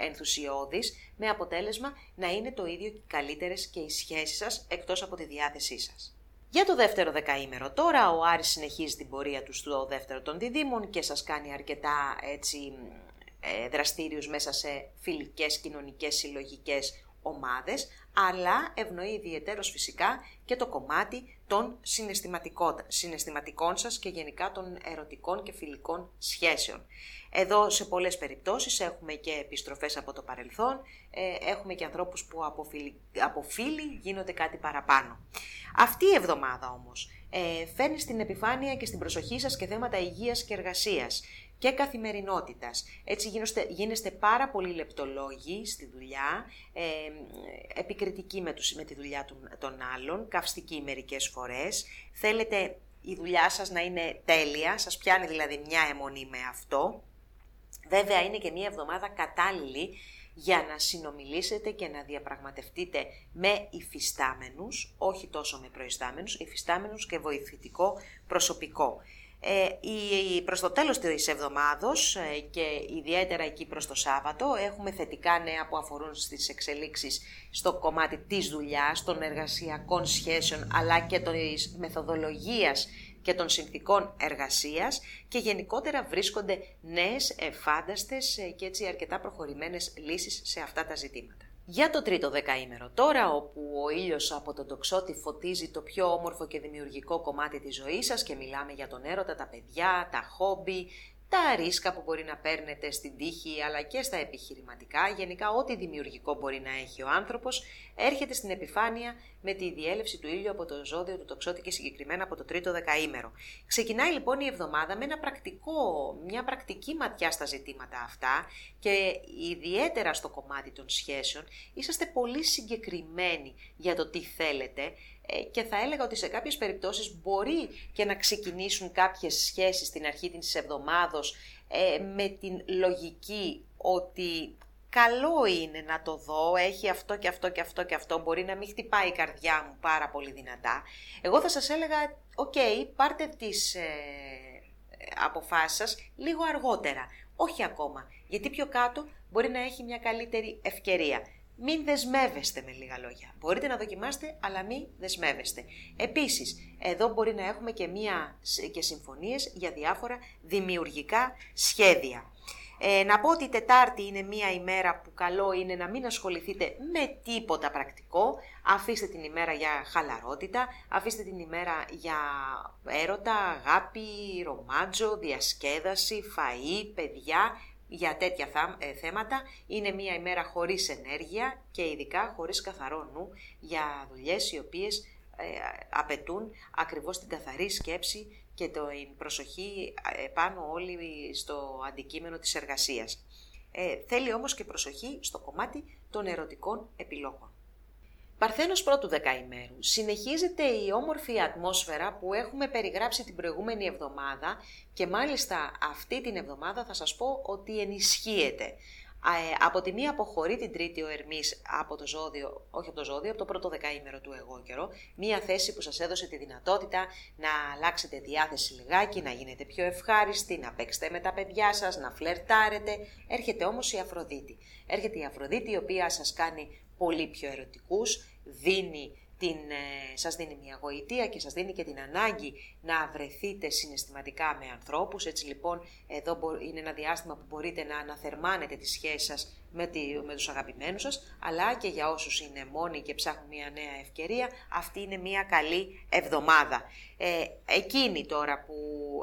ενθουσιώδεις, με αποτέλεσμα να είναι το ίδιο και καλύτερες και οι σχέσεις σας, εκτός από τη διάθεσή σας. Για το δεύτερο δεκαήμερο τώρα ο Άρης συνεχίζει την πορεία του στο δεύτερο των διδήμων και σας κάνει αρκετά έτσι, ε, δραστήριους μέσα σε φιλικές, κοινωνικές, συλλογικές ομάδες, αλλά ευνοεί ιδιαιτέρως φυσικά και το κομμάτι των συναισθηματικών σας και γενικά των ερωτικών και φιλικών σχέσεων. Εδώ σε πολλές περιπτώσεις έχουμε και επιστροφές από το παρελθόν, ε, έχουμε και ανθρώπους που από φίλοι, γίνονται κάτι παραπάνω. Αυτή η εβδομάδα όμως ε, φέρνει στην επιφάνεια και στην προσοχή σας και θέματα υγείας και εργασίας και καθημερινότητας. Έτσι γίνεστε, γίνεστε πάρα πολύ λεπτολόγοι στη δουλειά, ε, επικριτικοί με, τους, με τη δουλειά των, των άλλων, καυστικοί μερικές φορές. Θέλετε η δουλειά σας να είναι τέλεια, σας πιάνει δηλαδή μια αιμονή με αυτό. Βέβαια είναι και μια εβδομάδα κατάλληλη για να συνομιλήσετε και να διαπραγματευτείτε με υφιστάμενους, όχι τόσο με προϊστάμενους, υφιστάμενους και βοηθητικό προσωπικό. Ε, η, προς το τέλος της εβδομάδος ε, και ιδιαίτερα εκεί προς το Σάββατο έχουμε θετικά νέα που αφορούν στις εξελίξεις στο κομμάτι της δουλειάς, των εργασιακών σχέσεων αλλά και της μεθοδολογίας και των συνθήκων εργασίας και γενικότερα βρίσκονται νέες, εφάνταστες και έτσι αρκετά προχωρημένες λύσεις σε αυτά τα ζητήματα. Για το τρίτο δεκαήμερο, τώρα όπου ο ήλιος από τον τοξότη φωτίζει το πιο όμορφο και δημιουργικό κομμάτι της ζωής σας και μιλάμε για τον έρωτα, τα παιδιά, τα χόμπι, τα ρίσκα που μπορεί να παίρνετε στην τύχη αλλά και στα επιχειρηματικά, γενικά ό,τι δημιουργικό μπορεί να έχει ο άνθρωπος, έρχεται στην επιφάνεια με τη διέλευση του ήλιου από το ζώδιο του τοξότη και συγκεκριμένα από το τρίτο δεκαήμερο. Ξεκινάει λοιπόν η εβδομάδα με ένα πρακτικό, μια πρακτική ματιά στα ζητήματα αυτά και ιδιαίτερα στο κομμάτι των σχέσεων είσαστε πολύ συγκεκριμένοι για το τι θέλετε ε, και θα έλεγα ότι σε κάποιες περιπτώσεις μπορεί και να ξεκινήσουν κάποιες σχέσεις στην αρχή της εβδομάδος ε, με την λογική ότι καλό είναι να το δω, έχει αυτό και αυτό και αυτό και αυτό, μπορεί να μην χτυπάει η καρδιά μου πάρα πολύ δυνατά. Εγώ θα σας έλεγα, οκ, πάρτε τις ε, αποφάσεις σας λίγο αργότερα, όχι ακόμα, γιατί πιο κάτω μπορεί να έχει μια καλύτερη ευκαιρία. Μην δεσμεύεστε με λίγα λόγια. Μπορείτε να δοκιμάσετε, αλλά μην δεσμεύεστε. Επίσης, εδώ μπορεί να έχουμε και, μία, και συμφωνίες για διάφορα δημιουργικά σχέδια. Ε, να πω ότι η Τετάρτη είναι μία ημέρα που καλό είναι να μην ασχοληθείτε με τίποτα πρακτικό. Αφήστε την ημέρα για χαλαρότητα, αφήστε την ημέρα για έρωτα, αγάπη, ρομάτζο, διασκέδαση, φαΐ, παιδιά, για τέτοια ε, θέματα. Είναι μία ημέρα χωρίς ενέργεια και ειδικά χωρίς καθαρό νου για δουλειές οι οποίες ε, απαιτούν ακριβώς την καθαρή σκέψη και την προσοχή ε, πάνω όλοι στο αντικείμενο της εργασίας. Ε, θέλει όμως και προσοχή στο κομμάτι των ερωτικών επιλόγων. Παρθένος πρώτου δεκαημέρου. Συνεχίζεται η όμορφη ατμόσφαιρα που έχουμε περιγράψει την προηγούμενη εβδομάδα και μάλιστα αυτή την εβδομάδα θα σας πω ότι ενισχύεται. από τη μία αποχωρεί την τρίτη ο Ερμής από το ζώδιο, όχι από το ζώδιο, από το πρώτο δεκαήμερο του εγώ καιρό, μία θέση που σας έδωσε τη δυνατότητα να αλλάξετε διάθεση λιγάκι, να γίνετε πιο ευχάριστοι, να παίξετε με τα παιδιά σας, να φλερτάρετε. Έρχεται όμως η Αφροδίτη. Έρχεται η Αφροδίτη η οποία σας κάνει πολύ πιο ερωτικούς, δίνει την, ε, σας δίνει μια γοητεία και σας δίνει και την ανάγκη να βρεθείτε συναισθηματικά με ανθρώπους. Έτσι λοιπόν εδώ είναι ένα διάστημα που μπορείτε να αναθερμάνετε τις σχέσεις σας με, τη, με τους αγαπημένους σας, αλλά και για όσους είναι μόνοι και ψάχνουν μια νέα ευκαιρία, αυτή είναι μια καλή εβδομάδα. Ε, εκείνη τώρα που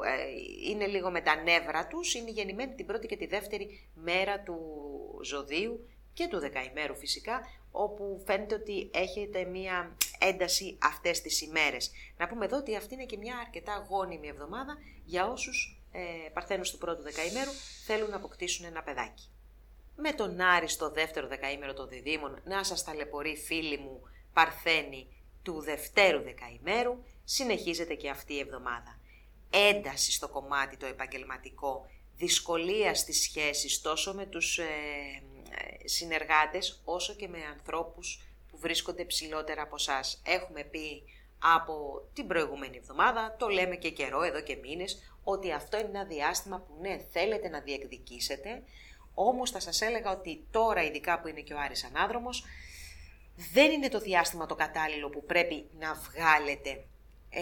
ε, είναι λίγο με τα νεύρα τους, είναι γεννημένοι την πρώτη και τη δεύτερη μέρα του ζωδίου και του δεκαημέρου φυσικά, όπου φαίνεται ότι έχετε μία ένταση αυτές τις ημέρες. Να πούμε εδώ ότι αυτή είναι και μια αρκετά γόνιμη εβδομάδα για όσους ε, παρθένους του πρώτου δεκαημέρου θέλουν να αποκτήσουν ένα παιδάκι. Με τον Άρη στο δεύτερο δεκαήμερο των διδήμων να σας ταλαιπωρεί φίλοι μου παρθένη του δευτέρου δεκαημέρου, συνεχίζεται και αυτή η εβδομάδα. Ένταση στο κομμάτι το επαγγελματικό, δυσκολία στις σχέσεις τόσο με τους ε, συνεργάτες όσο και με ανθρώπους που βρίσκονται ψηλότερα από εσά. Έχουμε πει από την προηγούμενη εβδομάδα, το λέμε και καιρό, εδώ και μήνες, ότι αυτό είναι ένα διάστημα που ναι, θέλετε να διεκδικήσετε, όμως θα σας έλεγα ότι τώρα ειδικά που είναι και ο Άρης Ανάδρομος, δεν είναι το διάστημα το κατάλληλο που πρέπει να βγάλετε ε,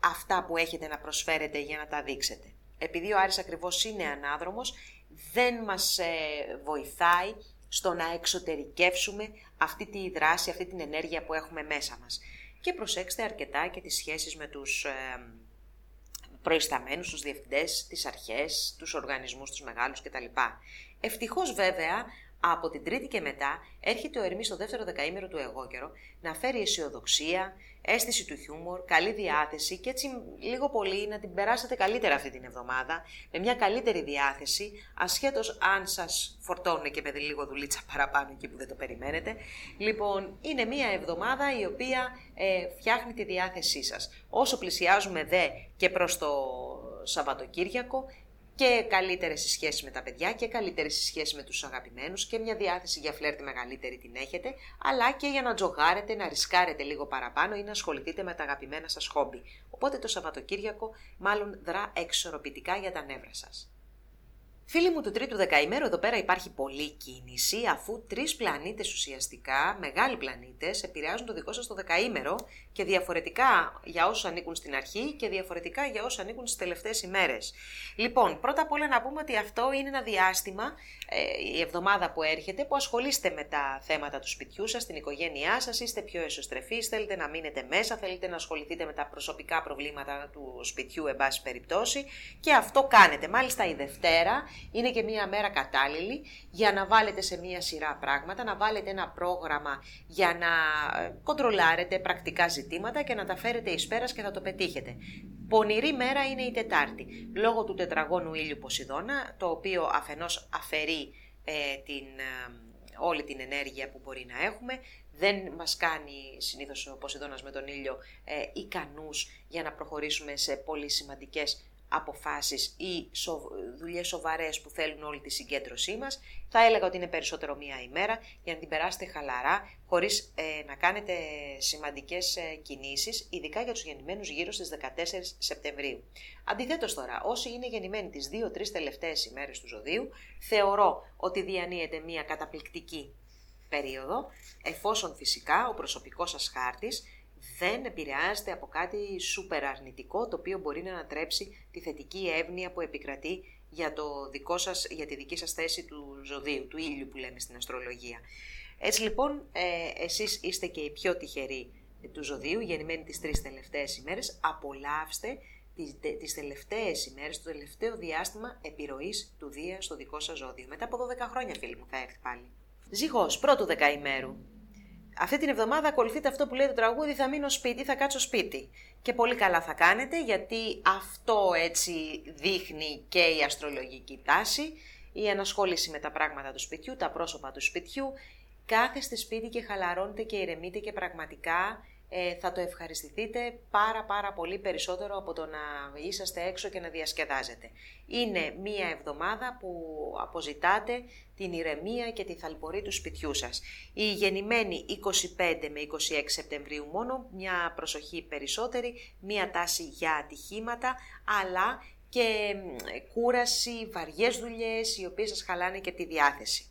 αυτά που έχετε να προσφέρετε για να τα δείξετε. Επειδή ο Άρης ακριβώς είναι ανάδρομος, δεν μας ε, βοηθάει στο να εξωτερικεύσουμε αυτή τη δράση, αυτή την ενέργεια που έχουμε μέσα μας. Και προσέξτε αρκετά και τις σχέσεις με τους ε, προϊσταμένους, τους διευθυντές, τις αρχές, τους οργανισμούς, τους μεγάλους κτλ. Ευτυχώς βέβαια από την Τρίτη και μετά έρχεται ο Ερμή στο δεύτερο δεκαήμερο του εγώ καιρο να φέρει αισιοδοξία, αίσθηση του χιούμορ, καλή διάθεση και έτσι λίγο πολύ να την περάσετε καλύτερα αυτή την εβδομάδα, με μια καλύτερη διάθεση, ασχέτως αν σας φορτώνουν και με λίγο δουλίτσα παραπάνω εκεί που δεν το περιμένετε. Λοιπόν, είναι μια εβδομάδα η οποία ε, φτιάχνει τη διάθεσή σας. Όσο πλησιάζουμε δε και προς το Σαββατοκύριακο, και καλύτερες σχέσεις με τα παιδιά και καλύτερες σχέσεις με τους αγαπημένους και μια διάθεση για φλερτ μεγαλύτερη την έχετε, αλλά και για να τζογάρετε, να ρισκάρετε λίγο παραπάνω ή να ασχοληθείτε με τα αγαπημένα σας χόμπι. Οπότε το Σαββατοκύριακο μάλλον δρά εξορροπητικά για τα νεύρα σας. Φίλοι μου του τρίτου δεκαημέρου, εδώ πέρα υπάρχει πολλή κίνηση, αφού τρεις πλανήτες ουσιαστικά, μεγάλοι πλανήτες, επηρεάζουν το δικό σας το δεκαήμερο και διαφορετικά για όσους ανήκουν στην αρχή και διαφορετικά για όσους ανήκουν στις τελευταίες ημέρες. Λοιπόν, πρώτα απ' όλα να πούμε ότι αυτό είναι ένα διάστημα, ε, η εβδομάδα που έρχεται, που ασχολείστε με τα θέματα του σπιτιού σας, την οικογένειά σας, είστε πιο εσωστρεφείς, θέλετε να μείνετε μέσα, θέλετε να ασχοληθείτε με τα προσωπικά προβλήματα του σπιτιού, εν πάση περιπτώσει, και αυτό κάνετε. Μάλιστα η Δευτέρα είναι και μία μέρα κατάλληλη για να βάλετε σε μία σειρά πράγματα, να βάλετε ένα πρόγραμμα για να ε, κοντρολάρετε πρακτικά ζητήματα και να τα φέρετε εις πέρας και θα το πετύχετε. Πονηρή μέρα είναι η Τετάρτη, λόγω του τετραγώνου ήλιου Ποσειδώνα, το οποίο αφενός αφαιρεί ε, την, ε, όλη την ενέργεια που μπορεί να έχουμε, δεν μας κάνει συνήθως ο Ποσειδώνας με τον ήλιο ε, ικανούς για να προχωρήσουμε σε πολύ σημαντικές αποφάσεις ή σο... δουλειές σοβαρές που θέλουν όλη τη συγκέντρωσή μας, θα έλεγα ότι είναι περισσότερο μία ημέρα για να την περάσετε χαλαρά, χωρίς ε, να κάνετε σημαντικές ε, κινήσεις, ειδικά για τους γεννημένους γύρω στις 14 Σεπτεμβρίου. Αντιθέτως τώρα, όσοι είναι γεννημένοι τις 2-3 τελευταίες ημέρες του ζωδίου, θεωρώ ότι διανύεται μία καταπληκτική περίοδο, εφόσον φυσικά ο προσωπικός σας χάρτης δεν επηρεάζεται από κάτι σούπερ αρνητικό το οποίο μπορεί να ανατρέψει τη θετική εύνοια που επικρατεί για, το δικό σας, για τη δική σας θέση του ζωδίου, του ήλιου που λέμε στην αστρολογία. Έτσι λοιπόν ε, εσείς είστε και οι πιο τυχεροί του ζωδίου, γεννημένοι τις τρεις τελευταίες ημέρες, απολαύστε τις, τις τελευταίες ημέρες, το τελευταίο διάστημα επιρροής του Δία στο δικό σας ζώδιο. Μετά από 12 χρόνια φίλοι μου θα έρθει πάλι. Ζυγός, πρώτου δεκαημέρου αυτή την εβδομάδα ακολουθείτε αυτό που λέει το τραγούδι «Θα μείνω σπίτι, θα κάτσω σπίτι». Και πολύ καλά θα κάνετε γιατί αυτό έτσι δείχνει και η αστρολογική τάση, η ανασχόληση με τα πράγματα του σπιτιού, τα πρόσωπα του σπιτιού. Κάθεστε σπίτι και χαλαρώνετε και ηρεμείτε και πραγματικά ε, θα το ευχαριστηθείτε πάρα πάρα πολύ περισσότερο από το να είσαστε έξω και να διασκεδάζετε. Είναι μία εβδομάδα που αποζητάτε την ηρεμία και τη θαλπορή του σπιτιού σας. Η γεννημένη 25 με 26 Σεπτεμβρίου μόνο, μια προσοχή περισσότερη, μία τάση για ατυχήματα, αλλά και κούραση, βαριές δουλειές, οι οποίες σας χαλάνε και τη διάθεση.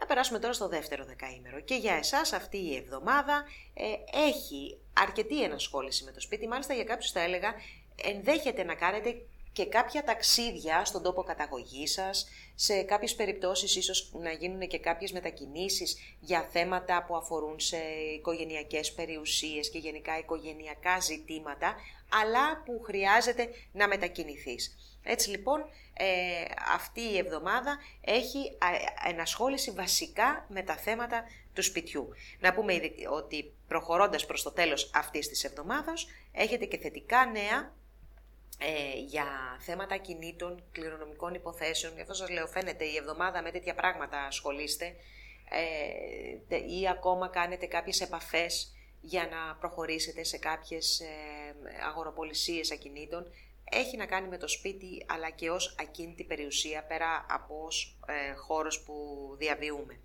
Να περάσουμε τώρα στο δεύτερο δεκαήμερο. Και για εσάς αυτή η εβδομάδα ε, έχει αρκετή ενασχόληση με το σπίτι. Μάλιστα για κάποιους θα έλεγα ενδέχεται να κάνετε και κάποια ταξίδια στον τόπο καταγωγής σας, σε κάποιες περιπτώσεις ίσως να γίνουν και κάποιες μετακινήσεις για θέματα που αφορούν σε οικογενειακές περιουσίες και γενικά οικογενειακά ζητήματα, αλλά που χρειάζεται να μετακινηθείς. Έτσι λοιπόν ε, αυτή η εβδομάδα έχει ενασχόληση βασικά με τα θέματα του σπιτιού. Να πούμε ότι προχωρώντας προς το τέλος αυτής της εβδομάδας έχετε και θετικά νέα ε, για θέματα κινήτων, κληρονομικών υποθέσεων. Γι' αυτό σας λέω φαίνεται η εβδομάδα με τέτοια πράγματα ασχολείστε ε, ή ακόμα κάνετε κάποιες επαφές για να προχωρήσετε σε κάποιες ε, αγοροπολισίες ακινήτων έχει να κάνει με το σπίτι αλλά και ως ακίνητη περιουσία πέρα από ως ε, χώρος που διαβιούμε.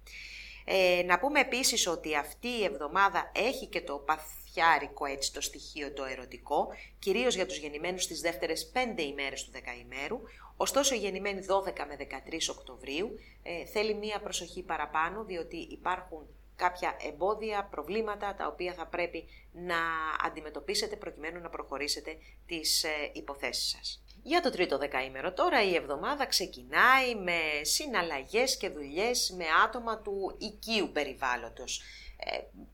Ε, να πούμε επίσης ότι αυτή η εβδομάδα έχει και το παθιάρικο έτσι το στοιχείο το ερωτικό, κυρίως για τους γεννημένους στις δεύτερες 5 ημέρες του δεκαημέρου, ωστόσο οι γεννημένοι 12 με 13 Οκτωβρίου ε, θέλει μία προσοχή παραπάνω διότι υπάρχουν κάποια εμπόδια, προβλήματα τα οποία θα πρέπει να αντιμετωπίσετε προκειμένου να προχωρήσετε τις ε, υποθέσεις σας. Για το τρίτο δεκαήμερο τώρα η εβδομάδα ξεκινάει με συναλλαγές και δουλειές με άτομα του οικίου περιβάλλοντος, ε,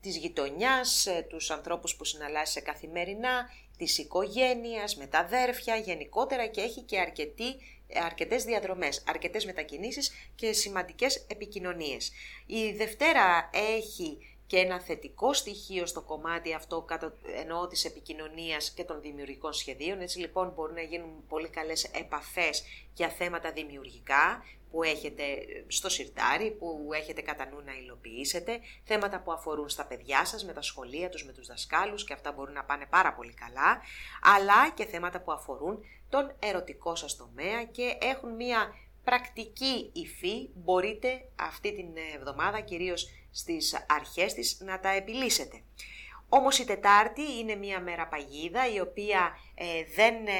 της γειτονιάς, ε, τους ανθρώπους που συναλλάσσετε καθημερινά, της οικογένειας, με τα αδέρφια γενικότερα και έχει και αρκετή αρκετές διαδρομές, αρκετές μετακινήσεις και σημαντικές επικοινωνίες. Η Δευτέρα έχει και ένα θετικό στοιχείο στο κομμάτι αυτό κατά, εννοώ της επικοινωνίας και των δημιουργικών σχεδίων. Έτσι λοιπόν μπορούν να γίνουν πολύ καλές επαφές για θέματα δημιουργικά που έχετε στο σιρτάρι, που έχετε κατά νου να υλοποιήσετε, θέματα που αφορούν στα παιδιά σας, με τα σχολεία τους, με τους δασκάλους και αυτά μπορούν να πάνε πάρα πολύ καλά, αλλά και θέματα που αφορούν τον ερωτικό σας τομέα και έχουν μία πρακτική υφή, μπορείτε αυτή την εβδομάδα, κυρίως στις αρχές της, να τα επιλύσετε. Όμως η Τετάρτη είναι μια μέρα παγίδα η οποία ε, δεν ε,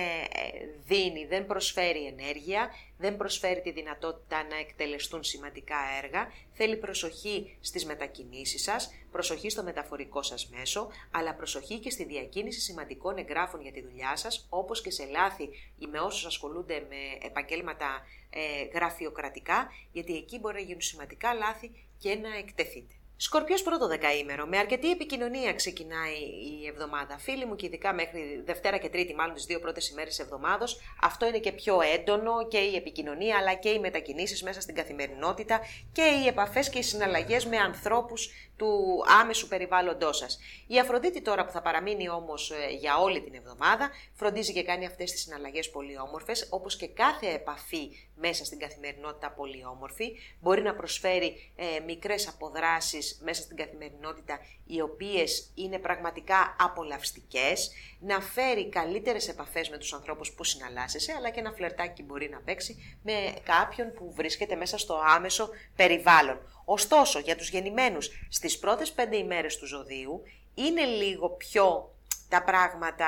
δίνει, δεν προσφέρει ενέργεια, δεν προσφέρει τη δυνατότητα να εκτελεστούν σημαντικά έργα, θέλει προσοχή στις μετακινήσεις σας, προσοχή στο μεταφορικό σας μέσο, αλλά προσοχή και στη διακίνηση σημαντικών εγγράφων για τη δουλειά σας, όπως και σε λάθη ή με όσους ασχολούνται με επαγγέλματα ε, γραφειοκρατικά, γιατί εκεί μπορεί να γίνουν σημαντικά λάθη και να εκτεθείτε. Σκορπιός πρώτο δεκαήμερο. Με αρκετή επικοινωνία ξεκινάει η εβδομάδα. Φίλοι μου και ειδικά μέχρι Δευτέρα και Τρίτη, μάλλον τις δύο πρώτες ημέρες εβδομάδος, αυτό είναι και πιο έντονο και η επικοινωνία αλλά και οι μετακινήσεις μέσα στην καθημερινότητα και οι επαφές και οι συναλλαγές με ανθρώπους του άμεσου περιβάλλοντός σας. Η Αφροδίτη τώρα που θα παραμείνει όμως ε, για όλη την εβδομάδα, φροντίζει και κάνει αυτές τις συναλλαγές πολύ όμορφες, όπως και κάθε επαφή μέσα στην καθημερινότητα πολύ όμορφη. Μπορεί να προσφέρει ε, μικρές αποδράσεις μέσα στην καθημερινότητα, οι οποίες είναι πραγματικά απολαυστικές, να φέρει καλύτερες επαφές με τους ανθρώπους που συναλλάσσεσαι, αλλά και ένα φλερτάκι μπορεί να παίξει με κάποιον που βρίσκεται μέσα στο άμεσο περιβάλλον. Ωστόσο, για τους γεννημένους στις πρώτες πέντε ημέρες του ζωδίου είναι λίγο πιο τα πράγματα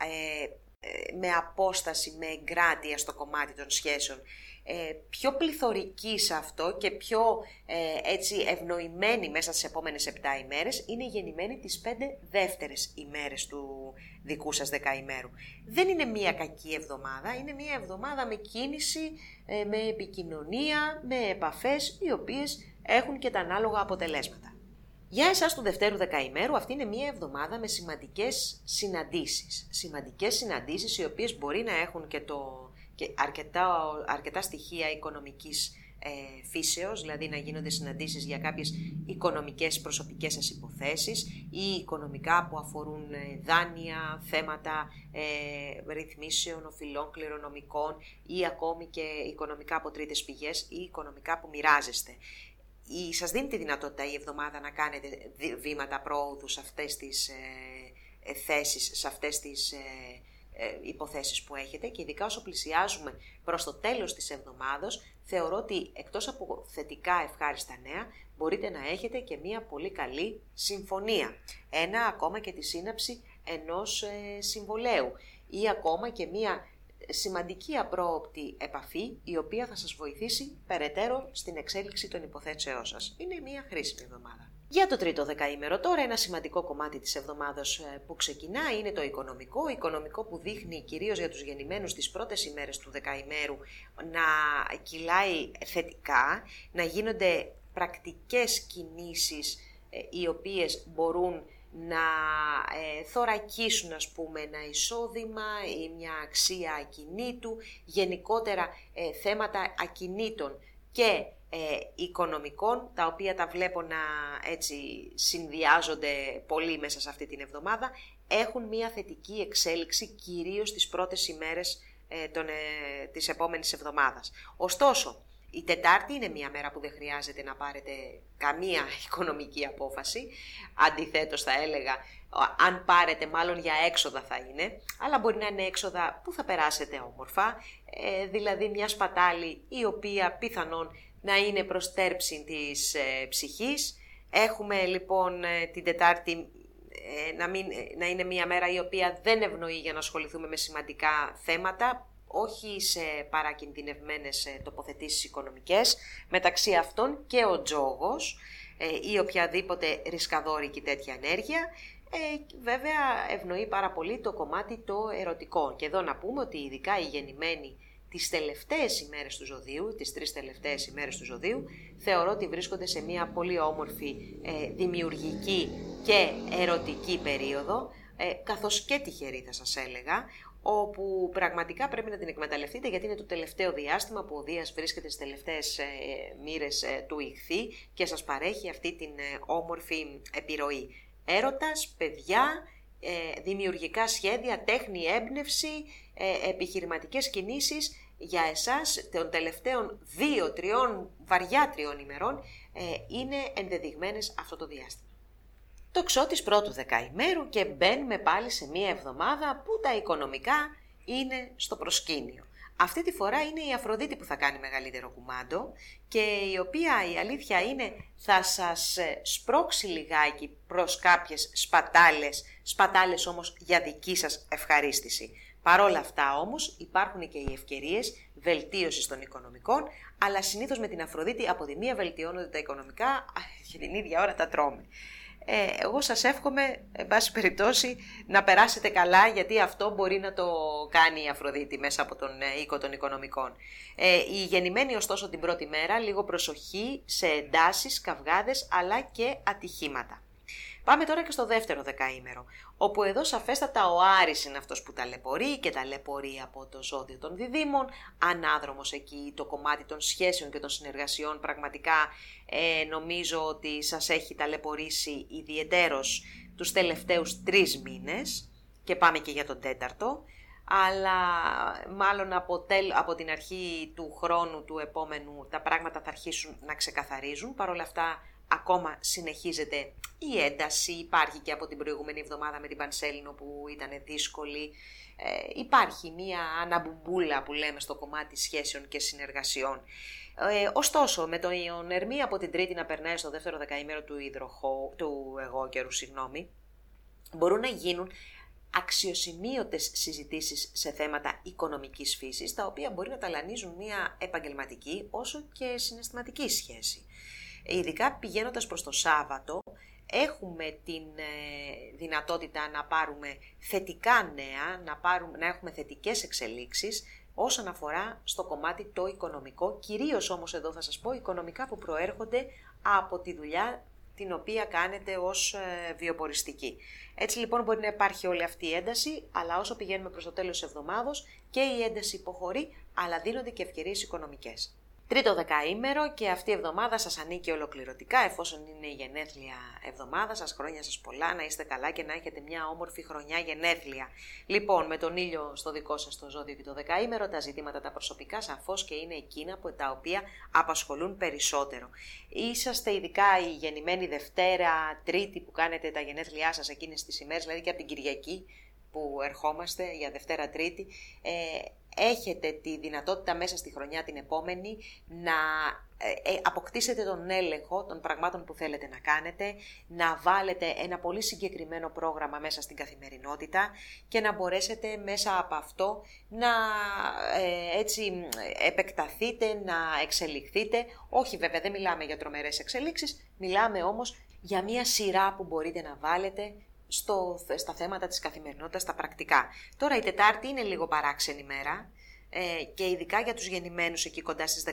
ε, ε, με απόσταση, με εγκράτεια στο κομμάτι των σχέσεων. Ε, πιο πληθωρική σε αυτό και πιο ε, έτσι ευνοημένη μέσα στις επόμενες 7 ημέρες είναι γεννημένη τις 5 δεύτερες ημέρες του δικού σας δεκαημέρου. Δεν είναι μία κακή εβδομάδα, είναι μία εβδομάδα με κίνηση, ε, με επικοινωνία, με επαφές οι οποίες έχουν και τα ανάλογα αποτελέσματα. Για εσάς του Δευτέρου Δεκαημέρου αυτή είναι μία εβδομάδα με σημαντικές συναντήσεις. Σημαντικές συναντήσεις οι οποίες μπορεί να έχουν και, το, και αρκετά, αρκετά στοιχεία οικονομικής ε, φύσεως, δηλαδή να γίνονται συναντήσεις για κάποιες οικονομικές προσωπικές σας υποθέσεις ή οικονομικά που αφορούν ε, δάνεια, θέματα ε, ρυθμίσεων, οφειλών, κληρονομικών ή ακόμη και οικονομικά από τρίτες πηγές ή οικονομικά που μοιράζεστε η, σας δίνει τη δυνατότητα η εβδομάδα να κάνετε βήματα πρόοδου σε αυτές τις ε, ε, θέσεις, σε αυτές τις ε, ε, υποθέσεις που έχετε και ειδικά όσο πλησιάζουμε προς το τέλος της εβδομάδος, θεωρώ ότι εκτός από θετικά ευχάριστα νέα, μπορείτε να έχετε και μία πολύ καλή συμφωνία. Ένα ακόμα και τη σύναψη ενός ε, συμβολέου ή ακόμα και μία σημαντική απρόοπτη επαφή η οποία θα σας βοηθήσει περαιτέρω στην εξέλιξη των υποθέσεών σας. Είναι μία χρήσιμη εβδομάδα. Για το τρίτο δεκαήμερο τώρα ένα σημαντικό κομμάτι της εβδομάδας ε, που ξεκινά είναι το οικονομικό, οικονομικό που δείχνει κυρίως για τους γεννημένους τις πρώτες ημέρες του δεκαημέρου να κυλάει θετικά, να γίνονται πρακτικές κινήσεις ε, οι οποίες μπορούν να ε, θωρακίσουν ας πούμε ένα εισόδημα ή μια αξία ακινήτου, γενικότερα ε, θέματα ακινήτων και ε, οικονομικών, τα οποία τα βλέπω να έτσι συνδυάζονται πολύ μέσα σε αυτή την εβδομάδα, έχουν μια θετική εξέλιξη κυρίως τις πρώτες ημέρες ε, των, ε, της επόμενης εβδομάδας. Ωστόσο, η Τετάρτη είναι μια μέρα που δεν χρειάζεται να πάρετε καμία οικονομική απόφαση. Αντιθέτως θα έλεγα, αν πάρετε μάλλον για έξοδα θα είναι, αλλά μπορεί να είναι έξοδα που θα περάσετε όμορφα, ε, δηλαδή μια σπατάλη η οποία πιθανόν να είναι προς τέρψη της ε, ψυχής. Έχουμε λοιπόν ε, την Τετάρτη να, μην, να είναι μια μέρα η οποία δεν ευνοεί για να ασχοληθούμε με σημαντικά θέματα, όχι σε παρακινδυνευμένες ε, τοποθετήσεις οικονομικές, μεταξύ αυτών και ο τζόγος ε, ή οποιαδήποτε ρισκαδόρικη τέτοια ενέργεια, ε, βέβαια ευνοεί πάρα πολύ το κομμάτι το ερωτικό. Και εδώ να πούμε ότι ειδικά οι γεννημένοι τις τελευταίες ημέρες του ζωδίου, τις τρεις τελευταίες ημέρες του ζωδίου, θεωρώ ότι βρίσκονται σε μια πολύ όμορφη δημιουργική και ερωτική περίοδο, καθώς και τυχερή θα σας έλεγα, όπου πραγματικά πρέπει να την εκμεταλλευτείτε γιατί είναι το τελευταίο διάστημα που ο Δίας βρίσκεται στις τελευταίες ε, μοίρες ε, του ηχθή και σας παρέχει αυτή την ε, όμορφη επιρροή. Έρωτας, παιδιά, ε, δημιουργικά σχέδια, τέχνη, έμπνευση, ε, επιχειρηματικές κινήσεις για εσάς των τελευταίων δύο, τριών, βαριά τριών ημερών είναι ενδεδειγμένες αυτό το διάστημα το ξώ της πρώτου δεκαημέρου και μπαίνουμε πάλι σε μία εβδομάδα που τα οικονομικά είναι στο προσκήνιο. Αυτή τη φορά είναι η Αφροδίτη που θα κάνει μεγαλύτερο κουμάντο και η οποία η αλήθεια είναι θα σας ε, σπρώξει λιγάκι προς κάποιες σπατάλες, σπατάλες όμως για δική σας ευχαρίστηση. Παρόλα αυτά όμως υπάρχουν και οι ευκαιρίες βελτίωσης των οικονομικών, αλλά συνήθως με την Αφροδίτη από τη μία βελτιώνονται τα οικονομικά και την ίδια ώρα τα τρώμε. Ε, εγώ σας εύχομαι, εν πάση περιπτώσει, να περάσετε καλά, γιατί αυτό μπορεί να το κάνει η Αφροδίτη μέσα από τον ε, οίκο των οικονομικών. Ε, η γεννημένη ωστόσο την πρώτη μέρα, λίγο προσοχή σε εντάσεις, καυγάδες, αλλά και ατυχήματα. Πάμε τώρα και στο δεύτερο δεκαήμερο, όπου εδώ σαφέστατα ο Άρης είναι αυτός που ταλαιπωρεί και ταλαιπωρεί από το ζώδιο των διδήμων, ανάδρομος εκεί το κομμάτι των σχέσεων και των συνεργασιών. Πραγματικά ε, νομίζω ότι σας έχει ταλαιπωρήσει ιδιαιτέρως τους τελευταίους τρεις μήνες. Και πάμε και για τον τέταρτο, αλλά μάλλον από, από την αρχή του χρόνου του επόμενου τα πράγματα θα αρχίσουν να ξεκαθαρίζουν. Παρ' όλα αυτά ακόμα συνεχίζεται η ένταση, υπάρχει και από την προηγούμενη εβδομάδα με την Πανσέλινο που ήταν δύσκολη. Ε, υπάρχει μία αναμπουμπούλα που λέμε στο κομμάτι σχέσεων και συνεργασιών. Ε, ωστόσο, με τον Ιωνερμή από την Τρίτη να περνάει στο δεύτερο δεκαήμερο του, υδροχώ, του εγώ καιρού, συγγνώμη, μπορούν να γίνουν αξιοσημείωτες συζητήσεις σε θέματα οικονομικής φύσης, τα οποία μπορεί να ταλανίζουν μια επαγγελματική όσο και συναισθηματική σχέση ειδικά πηγαίνοντας προς το Σάββατο, έχουμε την ε, δυνατότητα να πάρουμε θετικά νέα, να, πάρουμε, να έχουμε θετικές εξελίξεις όσον αφορά στο κομμάτι το οικονομικό, κυρίως όμως εδώ θα σας πω οικονομικά που προέρχονται από τη δουλειά την οποία κάνετε ως ε, βιοποριστική. Έτσι λοιπόν μπορεί να υπάρχει όλη αυτή η ένταση, αλλά όσο πηγαίνουμε προς το τέλος της εβδομάδος και η ένταση υποχωρεί, αλλά δίνονται και ευκαιρίες οικονομικές. Τρίτο δεκαήμερο και αυτή η εβδομάδα σας ανήκει ολοκληρωτικά εφόσον είναι η γενέθλια εβδομάδα σας, χρόνια σας πολλά, να είστε καλά και να έχετε μια όμορφη χρονιά γενέθλια. Λοιπόν, με τον ήλιο στο δικό σας το ζώδιο και το δεκαήμερο, τα ζητήματα τα προσωπικά σαφώς και είναι εκείνα που, τα οποία απασχολούν περισσότερο. Είσαστε ειδικά η γεννημένη Δευτέρα, Τρίτη που κάνετε τα γενέθλιά σας εκείνες τις ημέρες, δηλαδή και από την Κυριακή που ερχόμαστε για Δευτέρα Τρίτη, ε, έχετε τη δυνατότητα μέσα στη χρονιά την επόμενη να ε, ε, αποκτήσετε τον έλεγχο των πραγμάτων που θέλετε να κάνετε, να βάλετε ένα πολύ συγκεκριμένο πρόγραμμα μέσα στην καθημερινότητα και να μπορέσετε μέσα από αυτό να ε, έτσι επεκταθείτε, να εξελιχθείτε. Όχι βέβαια δεν μιλάμε για τρομερές εξελίξεις, μιλάμε όμως για μια σειρά που μπορείτε να βάλετε στο, στα θέματα της καθημερινότητας, στα πρακτικά. Τώρα η Τετάρτη είναι λίγο παράξενη μέρα ε, και ειδικά για τους γεννημένους εκεί κοντά στις 15,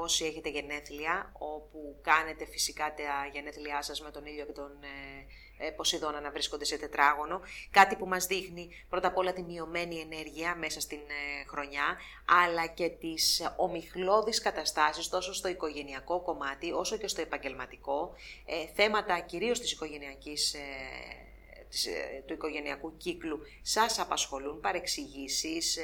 όσοι έχετε γενέθλια, όπου κάνετε φυσικά τα γενέθλιά σας με τον ήλιο και τον ε, ε Ποσειδώνα να βρίσκονται σε τετράγωνο, κάτι που μας δείχνει πρώτα απ' όλα τη μειωμένη ενέργεια μέσα στην ε, χρονιά, αλλά και τις ομιχλώδεις καταστάσεις τόσο στο οικογενειακό κομμάτι όσο και στο επαγγελματικό, ε, θέματα κυρίως της οικογενειακής ε, του οικογενειακού κύκλου σας απασχολούν, παρεξηγήσεις, ε,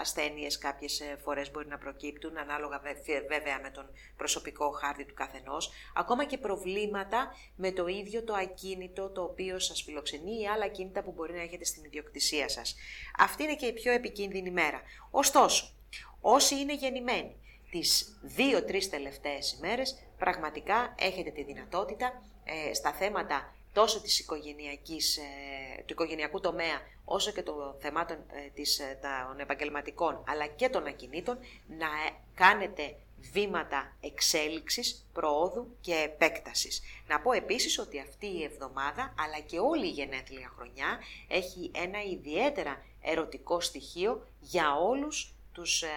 ασθένειες κάποιες ε, φορές μπορεί να προκύπτουν, ανάλογα βέβαια με τον προσωπικό χάρτη του καθενός, ακόμα και προβλήματα με το ίδιο το ακίνητο το οποίο σας φιλοξενεί ή άλλα ακίνητα που μπορεί να έχετε στην ιδιοκτησία σας. Αυτή είναι και η πιο επικίνδυνη μέρα. Ωστόσο, όσοι είναι γεννημένοι, τις δύο-τρεις τελευταίες ημέρες πραγματικά έχετε τη δυνατότητα στα θέματα τόσο της οικογενειακής, ε, του οικογενειακού τομέα, όσο και των θεμάτων ε, της, ε, των επαγγελματικών, αλλά και των ακινήτων, να κάνετε βήματα εξέλιξης, προόδου και επέκτασης. Να πω επίσης ότι αυτή η εβδομάδα, αλλά και όλη η γενέθλια χρονιά, έχει ένα ιδιαίτερα ερωτικό στοιχείο για όλους τους ε,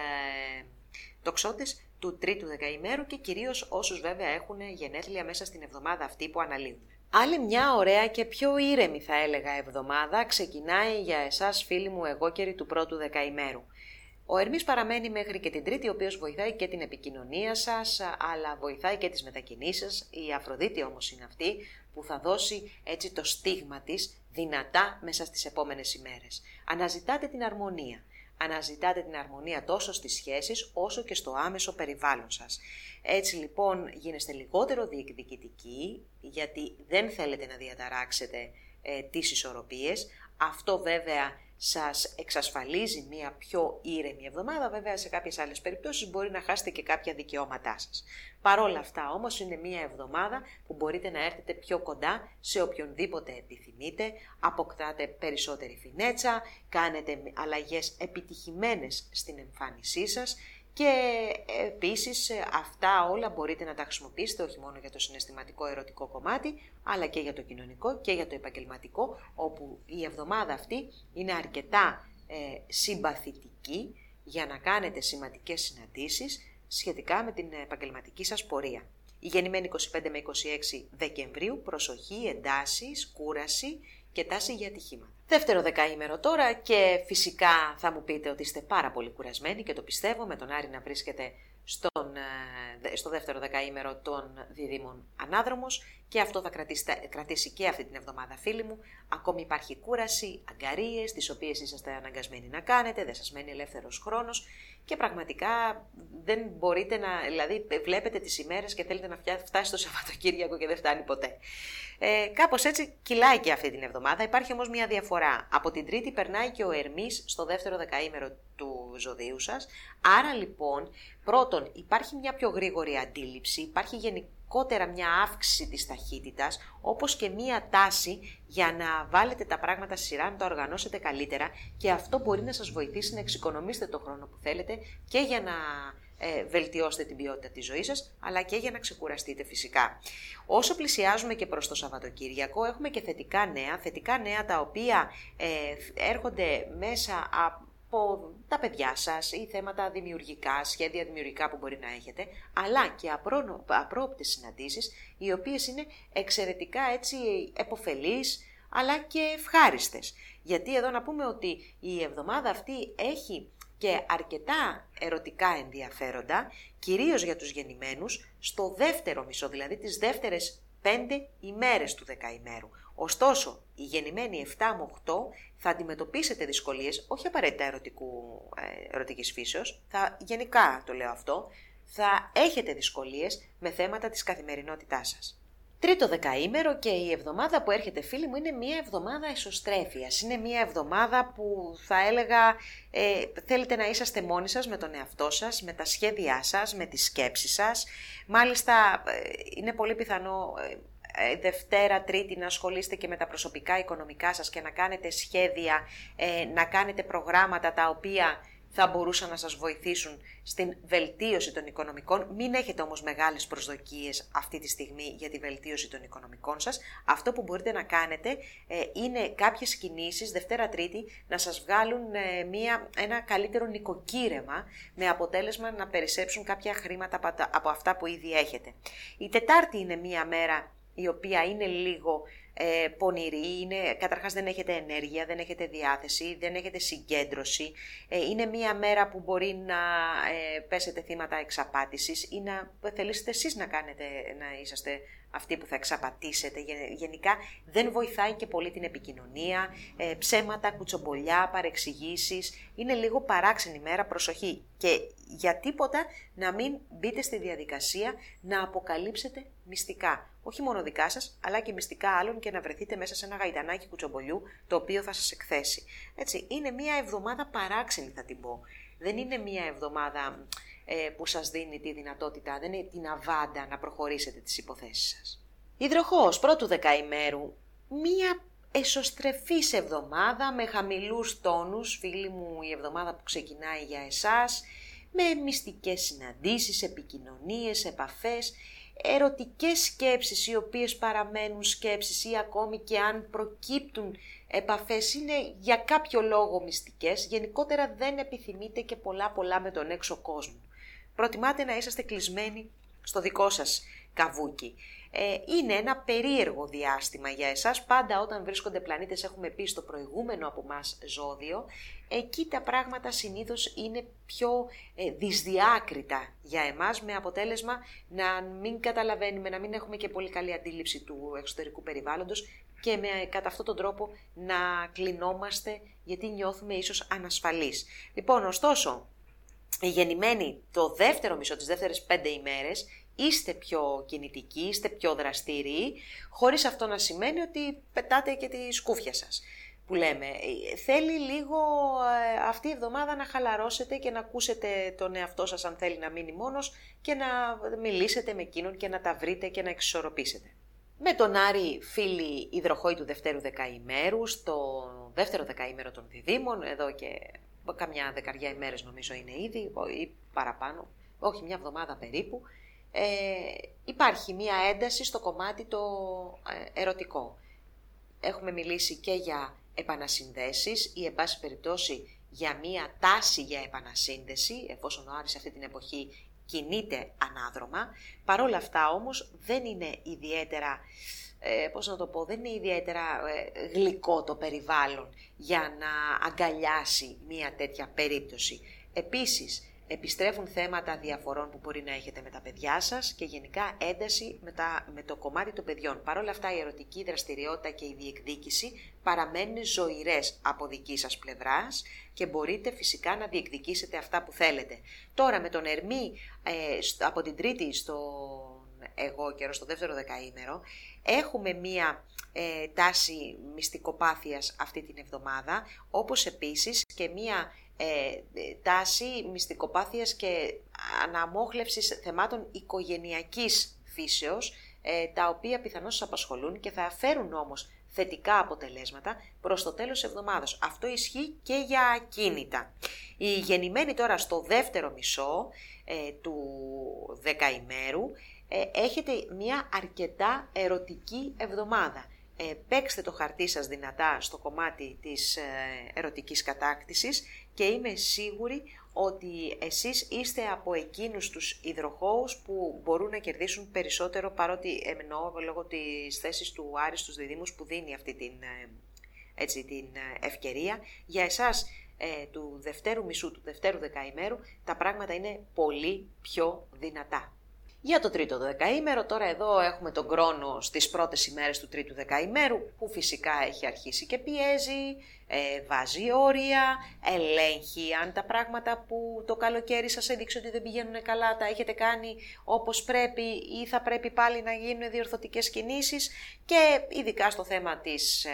τοξότες του τρίτου δεκαημέρου και κυρίως όσους βέβαια έχουν γενέθλια μέσα στην εβδομάδα αυτή που αναλύουν. Άλλη μια ωραία και πιο ήρεμη θα έλεγα εβδομάδα ξεκινάει για εσάς φίλοι μου εγώκεροι του πρώτου δεκαημέρου. Ο Ερμής παραμένει μέχρι και την Τρίτη, ο οποίος βοηθάει και την επικοινωνία σας, αλλά βοηθάει και τις μετακινήσεις. Η Αφροδίτη όμως είναι αυτή που θα δώσει έτσι το στίγμα της δυνατά μέσα στις επόμενες ημέρες. Αναζητάτε την αρμονία. Αναζητάτε την αρμονία τόσο στις σχέσεις όσο και στο άμεσο περιβάλλον σας. Έτσι λοιπόν γίνεστε λιγότερο διεκδικητικοί γιατί δεν θέλετε να διαταράξετε ε, τις ισορροπίες. Αυτό βέβαια σας εξασφαλίζει μια πιο ήρεμη εβδομάδα, βέβαια σε κάποιες άλλες περιπτώσεις μπορεί να χάσετε και κάποια δικαιώματά σας. Παρόλα αυτά όμως είναι μια εβδομάδα που μπορείτε να έρθετε πιο κοντά σε οποιονδήποτε επιθυμείτε, αποκτάτε περισσότερη φινέτσα, κάνετε αλλαγές επιτυχημένες στην εμφάνισή σας και επίσης αυτά όλα μπορείτε να τα χρησιμοποιήσετε όχι μόνο για το συναισθηματικό ερωτικό κομμάτι, αλλά και για το κοινωνικό και για το επαγγελματικό, όπου η εβδομάδα αυτή είναι αρκετά ε, συμπαθητική για να κάνετε σημαντικές συναντήσεις σχετικά με την επαγγελματική σας πορεία. Η γεννημένη 25 με 26 Δεκεμβρίου, προσοχή, εντάσεις, κούραση και τάση για ατυχήματα. Δεύτερο δεκαήμερο τώρα και φυσικά θα μου πείτε ότι είστε πάρα πολύ κουρασμένοι και το πιστεύω. Με τον Άρη να βρίσκεται στον, ε, στο δεύτερο δεκαήμερο των διδήμων ανάδρομος και αυτό θα κρατήσει, κρατήσει και αυτή την εβδομάδα φίλοι μου. Ακόμη υπάρχει κούραση, αγκαρίες, τις οποίες είσαστε αναγκασμένοι να κάνετε, δεν σας μένει ελεύθερος χρόνος και πραγματικά δεν μπορείτε να, δηλαδή βλέπετε τις ημέρες και θέλετε να φτάσει το Σαββατοκύριακο και δεν φτάνει ποτέ. Ε, Κάπως έτσι κυλάει και αυτή την εβδομάδα. Υπάρχει όμως μια διαφορά. Από την Τρίτη περνάει και ο Ερμής στο δεύτερο δεκαήμερο του ζωδίου σας. Άρα λοιπόν, πρώτον, υπάρχει μια πιο γρήγορη αντίληψη, υπάρχει γενικότερα μια αύξηση της ταχύτητας, όπως και μια τάση για να βάλετε τα πράγματα στη σειρά, να τα οργανώσετε καλύτερα και αυτό μπορεί να σας βοηθήσει να εξοικονομήσετε το χρόνο που θέλετε και για να ε, βελτιώσετε την ποιότητα της ζωής σας, αλλά και για να ξεκουραστείτε φυσικά. Όσο πλησιάζουμε και προς το Σαββατοκύριακο, έχουμε και θετικά νέα, θετικά νέα τα οποία ε, έρχονται μέσα από τα παιδιά σας ή θέματα δημιουργικά, σχέδια δημιουργικά που μπορεί να έχετε, αλλά και απρόπτες συναντήσεις, οι οποίες είναι εξαιρετικά έτσι εποφελείς, αλλά και ευχάριστες. Γιατί εδώ να πούμε ότι η εβδομάδα αυτή έχει και αρκετά ερωτικά ενδιαφέροντα, κυρίως για τους γεννημένους, στο δεύτερο μισό, δηλαδή τις δεύτερες πέντε ημέρες του δεκαημέρου. Ωστόσο, οι γεννημένοι 7 με 8 θα αντιμετωπίσετε δυσκολίες, όχι απαραίτητα ερωτικού, ε, ερωτικής φύσεως, θα, γενικά το λέω αυτό, θα έχετε δυσκολίες με θέματα της καθημερινότητάς σας. Τρίτο δεκαήμερο και η εβδομάδα που έρχεται φίλοι μου είναι μια εβδομάδα εσωστρέφειας. Είναι μια εβδομάδα που θα έλεγα ε, θέλετε να είσαστε μόνοι σας με τον εαυτό σας, με τα σχέδιά σας, με τις σκέψεις σας. Μάλιστα ε, είναι πολύ πιθανό ε, Δευτέρα, Τρίτη να ασχολείστε και με τα προσωπικά οικονομικά σας και να κάνετε σχέδια, να κάνετε προγράμματα τα οποία θα μπορούσαν να σας βοηθήσουν στην βελτίωση των οικονομικών. Μην έχετε όμως μεγάλες προσδοκίες αυτή τη στιγμή για τη βελτίωση των οικονομικών σας. Αυτό που μπορείτε να κάνετε ε, είναι κάποιες κινήσεις Δευτέρα Τρίτη να σας βγάλουν ε, μια, ένα καλύτερο νοικοκύρεμα με αποτέλεσμα να περισσέψουν κάποια χρήματα από αυτά που ήδη έχετε. Η Τετάρτη είναι μια μέρα η οποία είναι λίγο ε, πονηρή, είναι, καταρχάς δεν έχετε ενέργεια, δεν έχετε διάθεση, δεν έχετε συγκέντρωση, ε, είναι μία μέρα που μπορεί να ε, πέσετε θύματα εξαπάτησης ή να θελήσετε εσείς να κάνετε, να είσαστε αυτοί που θα εξαπατήσετε. Γενικά δεν βοηθάει και πολύ την επικοινωνία, ε, ψέματα, κουτσομπολιά, παρεξηγήσεις. Είναι λίγο παράξενη μέρα, προσοχή. Και για τίποτα να μην μπείτε στη διαδικασία να αποκαλύψετε μυστικά. Όχι μόνο δικά σας, αλλά και μυστικά άλλων και να βρεθείτε μέσα σε ένα γαϊτανάκι κουτσομπολιού το οποίο θα σας εκθέσει. Έτσι, είναι μια εβδομάδα παράξενη θα την πω. Δεν είναι μια εβδομάδα ε, που σας δίνει τη δυνατότητα, δεν είναι την αβάντα να προχωρήσετε τις υποθέσεις σας. Υδροχός πρώτου δεκαημέρου, μία εσωστρεφής εβδομάδα με χαμηλούς τόνους, φίλοι μου η εβδομάδα που ξεκινάει για εσάς, με μυστικές συναντήσεις, επικοινωνίες, επαφές, ερωτικές σκέψεις οι οποίες παραμένουν σκέψεις ή ακόμη και αν προκύπτουν επαφές είναι για κάποιο λόγο μυστικές, γενικότερα δεν επιθυμείτε και πολλά πολλά με τον έξω κόσμο προτιμάτε να είσαστε κλεισμένοι στο δικό σας καβούκι. Ε, είναι ένα περίεργο διάστημα για εσάς, πάντα όταν βρίσκονται πλανήτες έχουμε πει στο προηγούμενο από μας ζώδιο, εκεί τα πράγματα συνήθως είναι πιο ε, δυσδιάκριτα για εμάς, με αποτέλεσμα να μην καταλαβαίνουμε, να μην έχουμε και πολύ καλή αντίληψη του εξωτερικού περιβάλλοντος και με, κατά αυτόν τον τρόπο να κλεινόμαστε γιατί νιώθουμε ίσως ανασφαλείς. Λοιπόν, ωστόσο, γεννημένοι το δεύτερο μισό, τις δεύτερες πέντε ημέρες, είστε πιο κινητικοί, είστε πιο δραστήριοι, χωρίς αυτό να σημαίνει ότι πετάτε και τη σκούφια σας. Που λέμε, θέλει λίγο ε, αυτή η εβδομάδα να χαλαρώσετε και να ακούσετε τον εαυτό σας αν θέλει να μείνει μόνος και να μιλήσετε με εκείνον και να τα βρείτε και να εξισορροπήσετε. Με τον Άρη φίλοι υδροχόη του δευτέρου δεκαημέρου, στο δεύτερο δεκαήμερο των διδήμων, εδώ και καμιά δεκαριά ημέρες νομίζω είναι ήδη ή παραπάνω, όχι μια εβδομάδα περίπου, ε, υπάρχει μια ένταση στο κομμάτι το ε, ερωτικό. Έχουμε μιλήσει και για επανασυνδέσεις ή εν πάση περιπτώσει για μια τάση για επανασύνδεση, εφόσον ο Άρης αυτή την εποχή κινείται ανάδρομα. Παρόλα αυτά όμως δεν είναι ιδιαίτερα ε, πώς να το πω, δεν είναι ιδιαίτερα ε, γλυκό το περιβάλλον για να αγκαλιάσει μία τέτοια περίπτωση. Επίσης, επιστρέφουν θέματα διαφορών που μπορεί να έχετε με τα παιδιά σας και γενικά ένταση με, με το κομμάτι των παιδιών. Παρ' όλα αυτά η ερωτική δραστηριότητα και η διεκδίκηση παραμένουν ζωηρές από δική σας πλευράς και μπορείτε φυσικά να διεκδικήσετε αυτά που θέλετε. Τώρα με τον Ερμή ε, από την Τρίτη στο εγώ καιρό, στο δεύτερο δεκαήμερο, έχουμε μία ε, τάση μυστικοπάθειας αυτή την εβδομάδα, όπως επίσης και μία ε, τάση μυστικοπάθειας και αναμόχλευσης θεμάτων οικογενειακής φύσεως, ε, τα οποία πιθανώς σας απασχολούν και θα φέρουν όμως θετικά αποτελέσματα προς το τέλος της εβδομάδας. Αυτό ισχύει και για ακίνητα. Η γεννημένη τώρα στο δεύτερο μισό ε, του δεκαημέρου ε, έχετε μια αρκετά ερωτική εβδομάδα. Ε, παίξτε το χαρτί σας δυνατά στο κομμάτι της ε, ερωτικής κατάκτησης και είμαι σίγουρη ότι εσείς είστε από εκείνους τους υδροχώους που μπορούν να κερδίσουν περισσότερο παρότι εννοώ λόγω της θέσης του Άρη στους διδήμους που δίνει αυτή την, ε, έτσι, την ευκαιρία. Για εσάς ε, του δευτέρου μισού, του δευτέρου δεκαημέρου, τα πράγματα είναι πολύ πιο δυνατά. Για το τρίτο δεκαήμερο, τώρα εδώ έχουμε τον χρόνο στις πρώτες ημέρες του τρίτου δεκαήμερου, που φυσικά έχει αρχίσει και πιέζει, ε, βάζει όρια, ελέγχει αν τα πράγματα που το καλοκαίρι σας έδειξε ότι δεν πηγαίνουν καλά, τα έχετε κάνει όπως πρέπει ή θα πρέπει πάλι να γίνουν διορθωτικές κινήσεις και ειδικά στο θέμα της ε,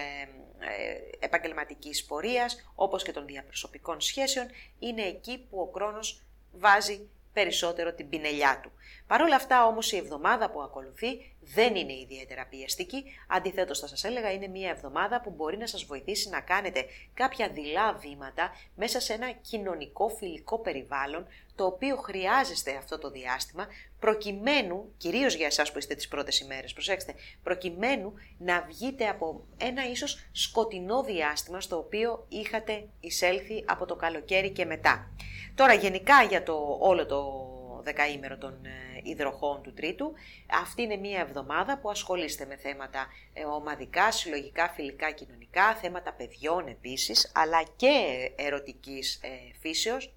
ε, επαγγελματικής πορείας, όπως και των διαπροσωπικών σχέσεων, είναι εκεί που ο χρόνος βάζει περισσότερο την πινελιά του. Παρ' όλα αυτά όμως η εβδομάδα που ακολουθεί δεν είναι ιδιαίτερα πιεστική, αντιθέτως θα σας έλεγα είναι μια εβδομάδα που μπορεί να σας βοηθήσει να κάνετε κάποια δειλά βήματα μέσα σε ένα κοινωνικό φιλικό περιβάλλον το οποίο χρειάζεστε αυτό το διάστημα προκειμένου, κυρίως για εσάς που είστε τις πρώτες ημέρες, προσέξτε, προκειμένου να βγείτε από ένα ίσως σκοτεινό διάστημα στο οποίο είχατε εισέλθει από το καλοκαίρι και μετά. Τώρα γενικά για το όλο το δεκαήμερο των ε, υδροχών του τρίτου. Αυτή είναι μία εβδομάδα που ασχολείστε με θέματα ε, ομαδικά, συλλογικά, φιλικά, κοινωνικά, θέματα παιδιών επίσης, αλλά και ερωτικής ε, φύσεως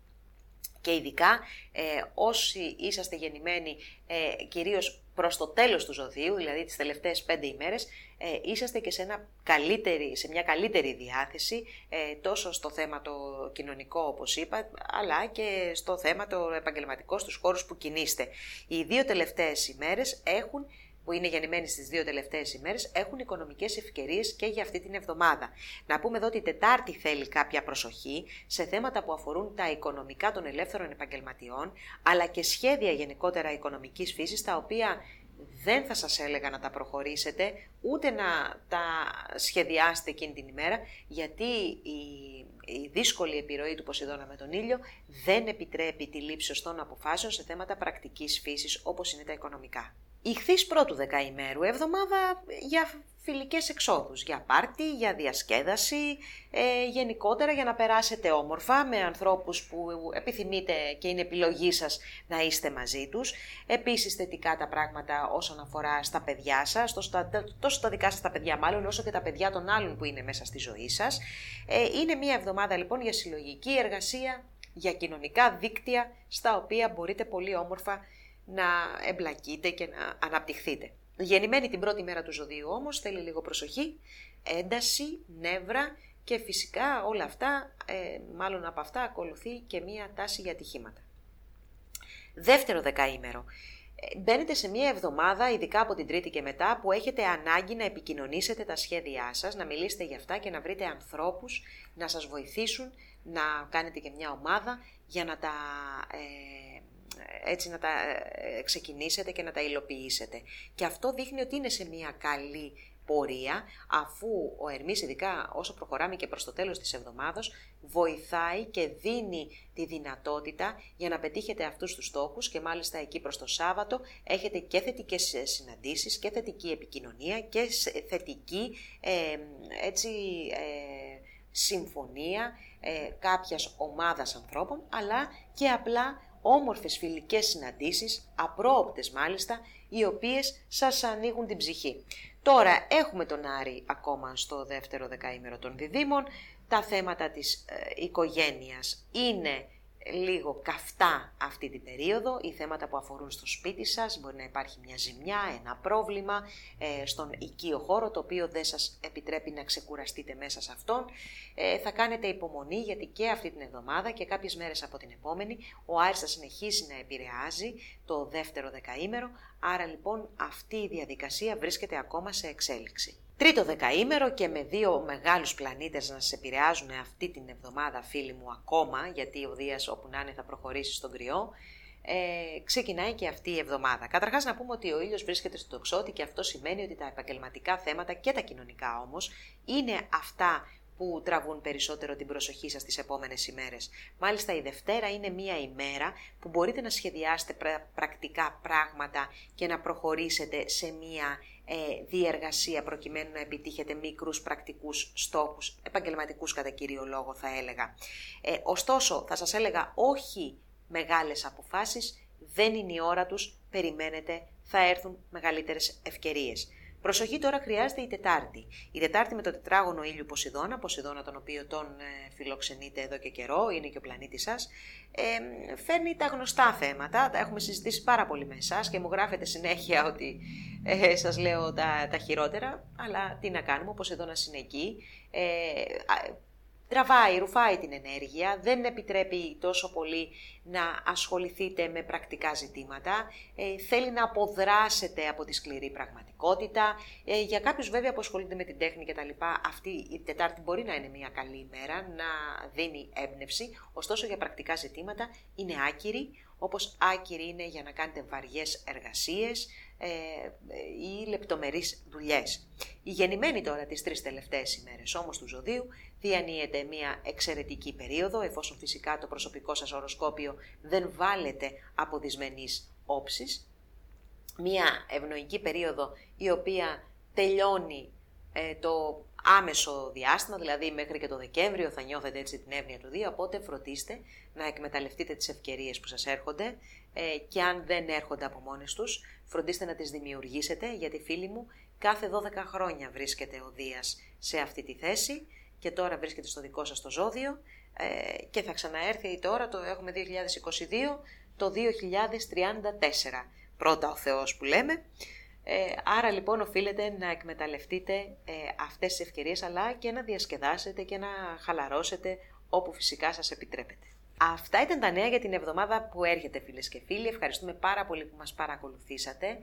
και ειδικά ε, όσοι είσαστε γεννημένοι ε, κυρίως προς το τέλος του ζωδίου, δηλαδή τις τελευταίες πέντε ημέρες, ε, είσαστε και σε, ένα καλύτερη, σε μια καλύτερη διάθεση, ε, τόσο στο θέμα το κοινωνικό όπως είπα, αλλά και στο θέμα το επαγγελματικό στους χώρους που κινείστε. Οι δύο τελευταίες ημέρες έχουν που είναι γεννημένοι στις δύο τελευταίες ημέρες, έχουν οικονομικές ευκαιρίες και για αυτή την εβδομάδα. Να πούμε εδώ ότι η Τετάρτη θέλει κάποια προσοχή σε θέματα που αφορούν τα οικονομικά των ελεύθερων επαγγελματιών, αλλά και σχέδια γενικότερα οικονομικής φύσης, τα οποία δεν θα σας έλεγα να τα προχωρήσετε, ούτε να τα σχεδιάσετε εκείνη την ημέρα, γιατί η, η δύσκολη επιρροή του Ποσειδώνα με τον ήλιο δεν επιτρέπει τη λήψη σωστών αποφάσεων σε θέματα πρακτικής φύσης, όπως είναι τα οικονομικά. Ηχθείς πρώτου δεκαημέρου, εβδομάδα για φιλικές εξόδους, για πάρτι, για διασκέδαση, ε, γενικότερα για να περάσετε όμορφα με ανθρώπους που επιθυμείτε και είναι επιλογή σας να είστε μαζί τους. Επίσης θετικά τα πράγματα όσον αφορά στα παιδιά σας, τόσο τα, τόσο τα δικά σας τα παιδιά μάλλον, όσο και τα παιδιά των άλλων που είναι μέσα στη ζωή σας. Ε, είναι μια εβδομάδα λοιπόν για συλλογική εργασία, για κοινωνικά δίκτυα, στα οποία μπορείτε πολύ όμορφα να εμπλακείτε και να αναπτυχθείτε. Γεννημένη την πρώτη μέρα του ζωδίου όμως θέλει λίγο προσοχή, ένταση, νεύρα και φυσικά όλα αυτά, ε, μάλλον από αυτά ακολουθεί και μία τάση για ατυχήματα. Δεύτερο δεκαήμερο. Ε, μπαίνετε σε μία εβδομάδα, ειδικά από την Τρίτη και μετά, που έχετε ανάγκη να επικοινωνήσετε τα σχέδιά σας, να μιλήσετε για αυτά και να βρείτε ανθρώπους να σας βοηθήσουν να κάνετε και μια ομάδα για να τα ε, έτσι να τα ε, ξεκινήσετε και να τα υλοποιήσετε. Και αυτό δείχνει ότι είναι σε μια καλή πορεία, αφού ο Ερμής, ειδικά όσο προχωράμε και προς το τέλος της εβδομάδος, βοηθάει και δίνει τη δυνατότητα για να πετύχετε αυτούς τους στόχους και μάλιστα εκεί προς το Σάββατο έχετε και θετικές συναντήσεις και θετική επικοινωνία και θετική ε, έτσι, ε, συμφωνία ε, κάποιας ομάδας ανθρώπων, αλλά και απλά όμορφες φιλικές συναντήσεις, απρόοπτες μάλιστα, οι οποίες σας ανοίγουν την ψυχή. Τώρα έχουμε τον Άρη ακόμα στο δεύτερο δεκαήμερο των διδήμων. Τα θέματα της ε, οικογένειας είναι λίγο καυτά αυτή την περίοδο, οι θέματα που αφορούν στο σπίτι σας, μπορεί να υπάρχει μια ζημιά, ένα πρόβλημα ε, στον οικείο χώρο, το οποίο δεν σας επιτρέπει να ξεκουραστείτε μέσα σε αυτόν. Ε, θα κάνετε υπομονή γιατί και αυτή την εβδομάδα και κάποιες μέρες από την επόμενη ο Άρης θα συνεχίσει να επηρεάζει το δεύτερο δεκαήμερο, άρα λοιπόν αυτή η διαδικασία βρίσκεται ακόμα σε εξέλιξη. Τρίτο δεκαήμερο και με δύο μεγάλους πλανήτες να σας επηρεάζουν αυτή την εβδομάδα φίλοι μου ακόμα, γιατί ο Δίας όπου να είναι θα προχωρήσει στον κρυό, ε, ξεκινάει και αυτή η εβδομάδα. Καταρχάς να πούμε ότι ο ήλιος βρίσκεται στο τοξότη και αυτό σημαίνει ότι τα επαγγελματικά θέματα και τα κοινωνικά όμως είναι αυτά που τραβούν περισσότερο την προσοχή σας τις επόμενες ημέρες. Μάλιστα η Δευτέρα είναι μία ημέρα που μπορείτε να σχεδιάσετε πρακτικά πράγματα και να προχωρήσετε σε μία ε, διεργασία προκειμένου να επιτύχετε μικρούς πρακτικούς στόχους, επαγγελματικούς κατά κύριο λόγο θα έλεγα. Ε, ωστόσο θα σας έλεγα όχι μεγάλες αποφάσεις, δεν είναι η ώρα τους, περιμένετε, θα έρθουν μεγαλύτερες ευκαιρίες. Προσοχή τώρα χρειάζεται η Τετάρτη. Η Τετάρτη με το τετράγωνο ήλιου Ποσειδώνα, Ποσειδώνα τον οποίο τον ε, φιλοξενείτε εδώ και καιρό, είναι και ο πλανήτη σας, ε, φέρνει τα γνωστά θέματα. Τα έχουμε συζητήσει πάρα πολύ με εσάς και μου γράφετε συνέχεια ότι ε, σας λέω τα, τα χειρότερα. Αλλά τι να κάνουμε, ο Ποσειδώνας είναι εκεί. Ε, τραβάει, ρουφάει την ενέργεια, δεν επιτρέπει τόσο πολύ να ασχοληθείτε με πρακτικά ζητήματα, ε, θέλει να αποδράσετε από τη σκληρή πραγματικότητα. Ε, για κάποιους βέβαια που ασχολούνται με την τέχνη και τα λοιπά, αυτή η Τετάρτη μπορεί να είναι μια καλή ημέρα, να δίνει έμπνευση, ωστόσο για πρακτικά ζητήματα είναι άκυρη, όπως άκυρη είναι για να κάνετε βαριές εργασίες, ε, ή λεπτομερείς δουλειές. Η γεννημένη τώρα τις τρεις τελευταίες ημέρες όμως του ζωδίου διανύεται μια εξαιρετική περίοδο, εφόσον φυσικά το προσωπικό σας οροσκόπιο δεν βάλετε από δυσμενείς όψεις. Μια ευνοϊκή περίοδο η οποία τελειώνει ε, το άμεσο διάστημα, δηλαδή μέχρι και το Δεκέμβριο θα νιώθετε έτσι την εύνοια του Δίου, οπότε φροντίστε να εκμεταλλευτείτε τις ευκαιρίες που σας έρχονται ε, και αν δεν έρχονται από μόνες τους, φροντίστε να τις δημιουργήσετε, γιατί φίλοι μου, κάθε 12 χρόνια βρίσκεται ο Δίας σε αυτή τη θέση και τώρα βρίσκεται στο δικό σας το ζώδιο ε, και θα ξαναέρθει τώρα, το έχουμε 2022, το 2034. Πρώτα ο Θεός που λέμε. Ε, άρα λοιπόν οφείλετε να εκμεταλλευτείτε ε, αυτές τις ευκαιρίες αλλά και να διασκεδάσετε και να χαλαρώσετε όπου φυσικά σας επιτρέπετε. Αυτά ήταν τα νέα για την εβδομάδα που έρχεται φίλες και φίλοι. Ευχαριστούμε πάρα πολύ που μας παρακολουθήσατε.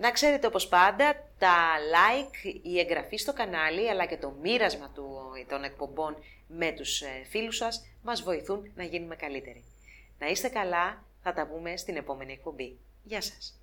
Να ξέρετε όπως πάντα τα like, η εγγραφή στο κανάλι αλλά και το μοίρασμα του, των εκπομπών με τους ε, φίλους σας μας βοηθούν να γίνουμε καλύτεροι. Να είστε καλά, θα τα πούμε στην επόμενη εκπομπή. Γεια σας!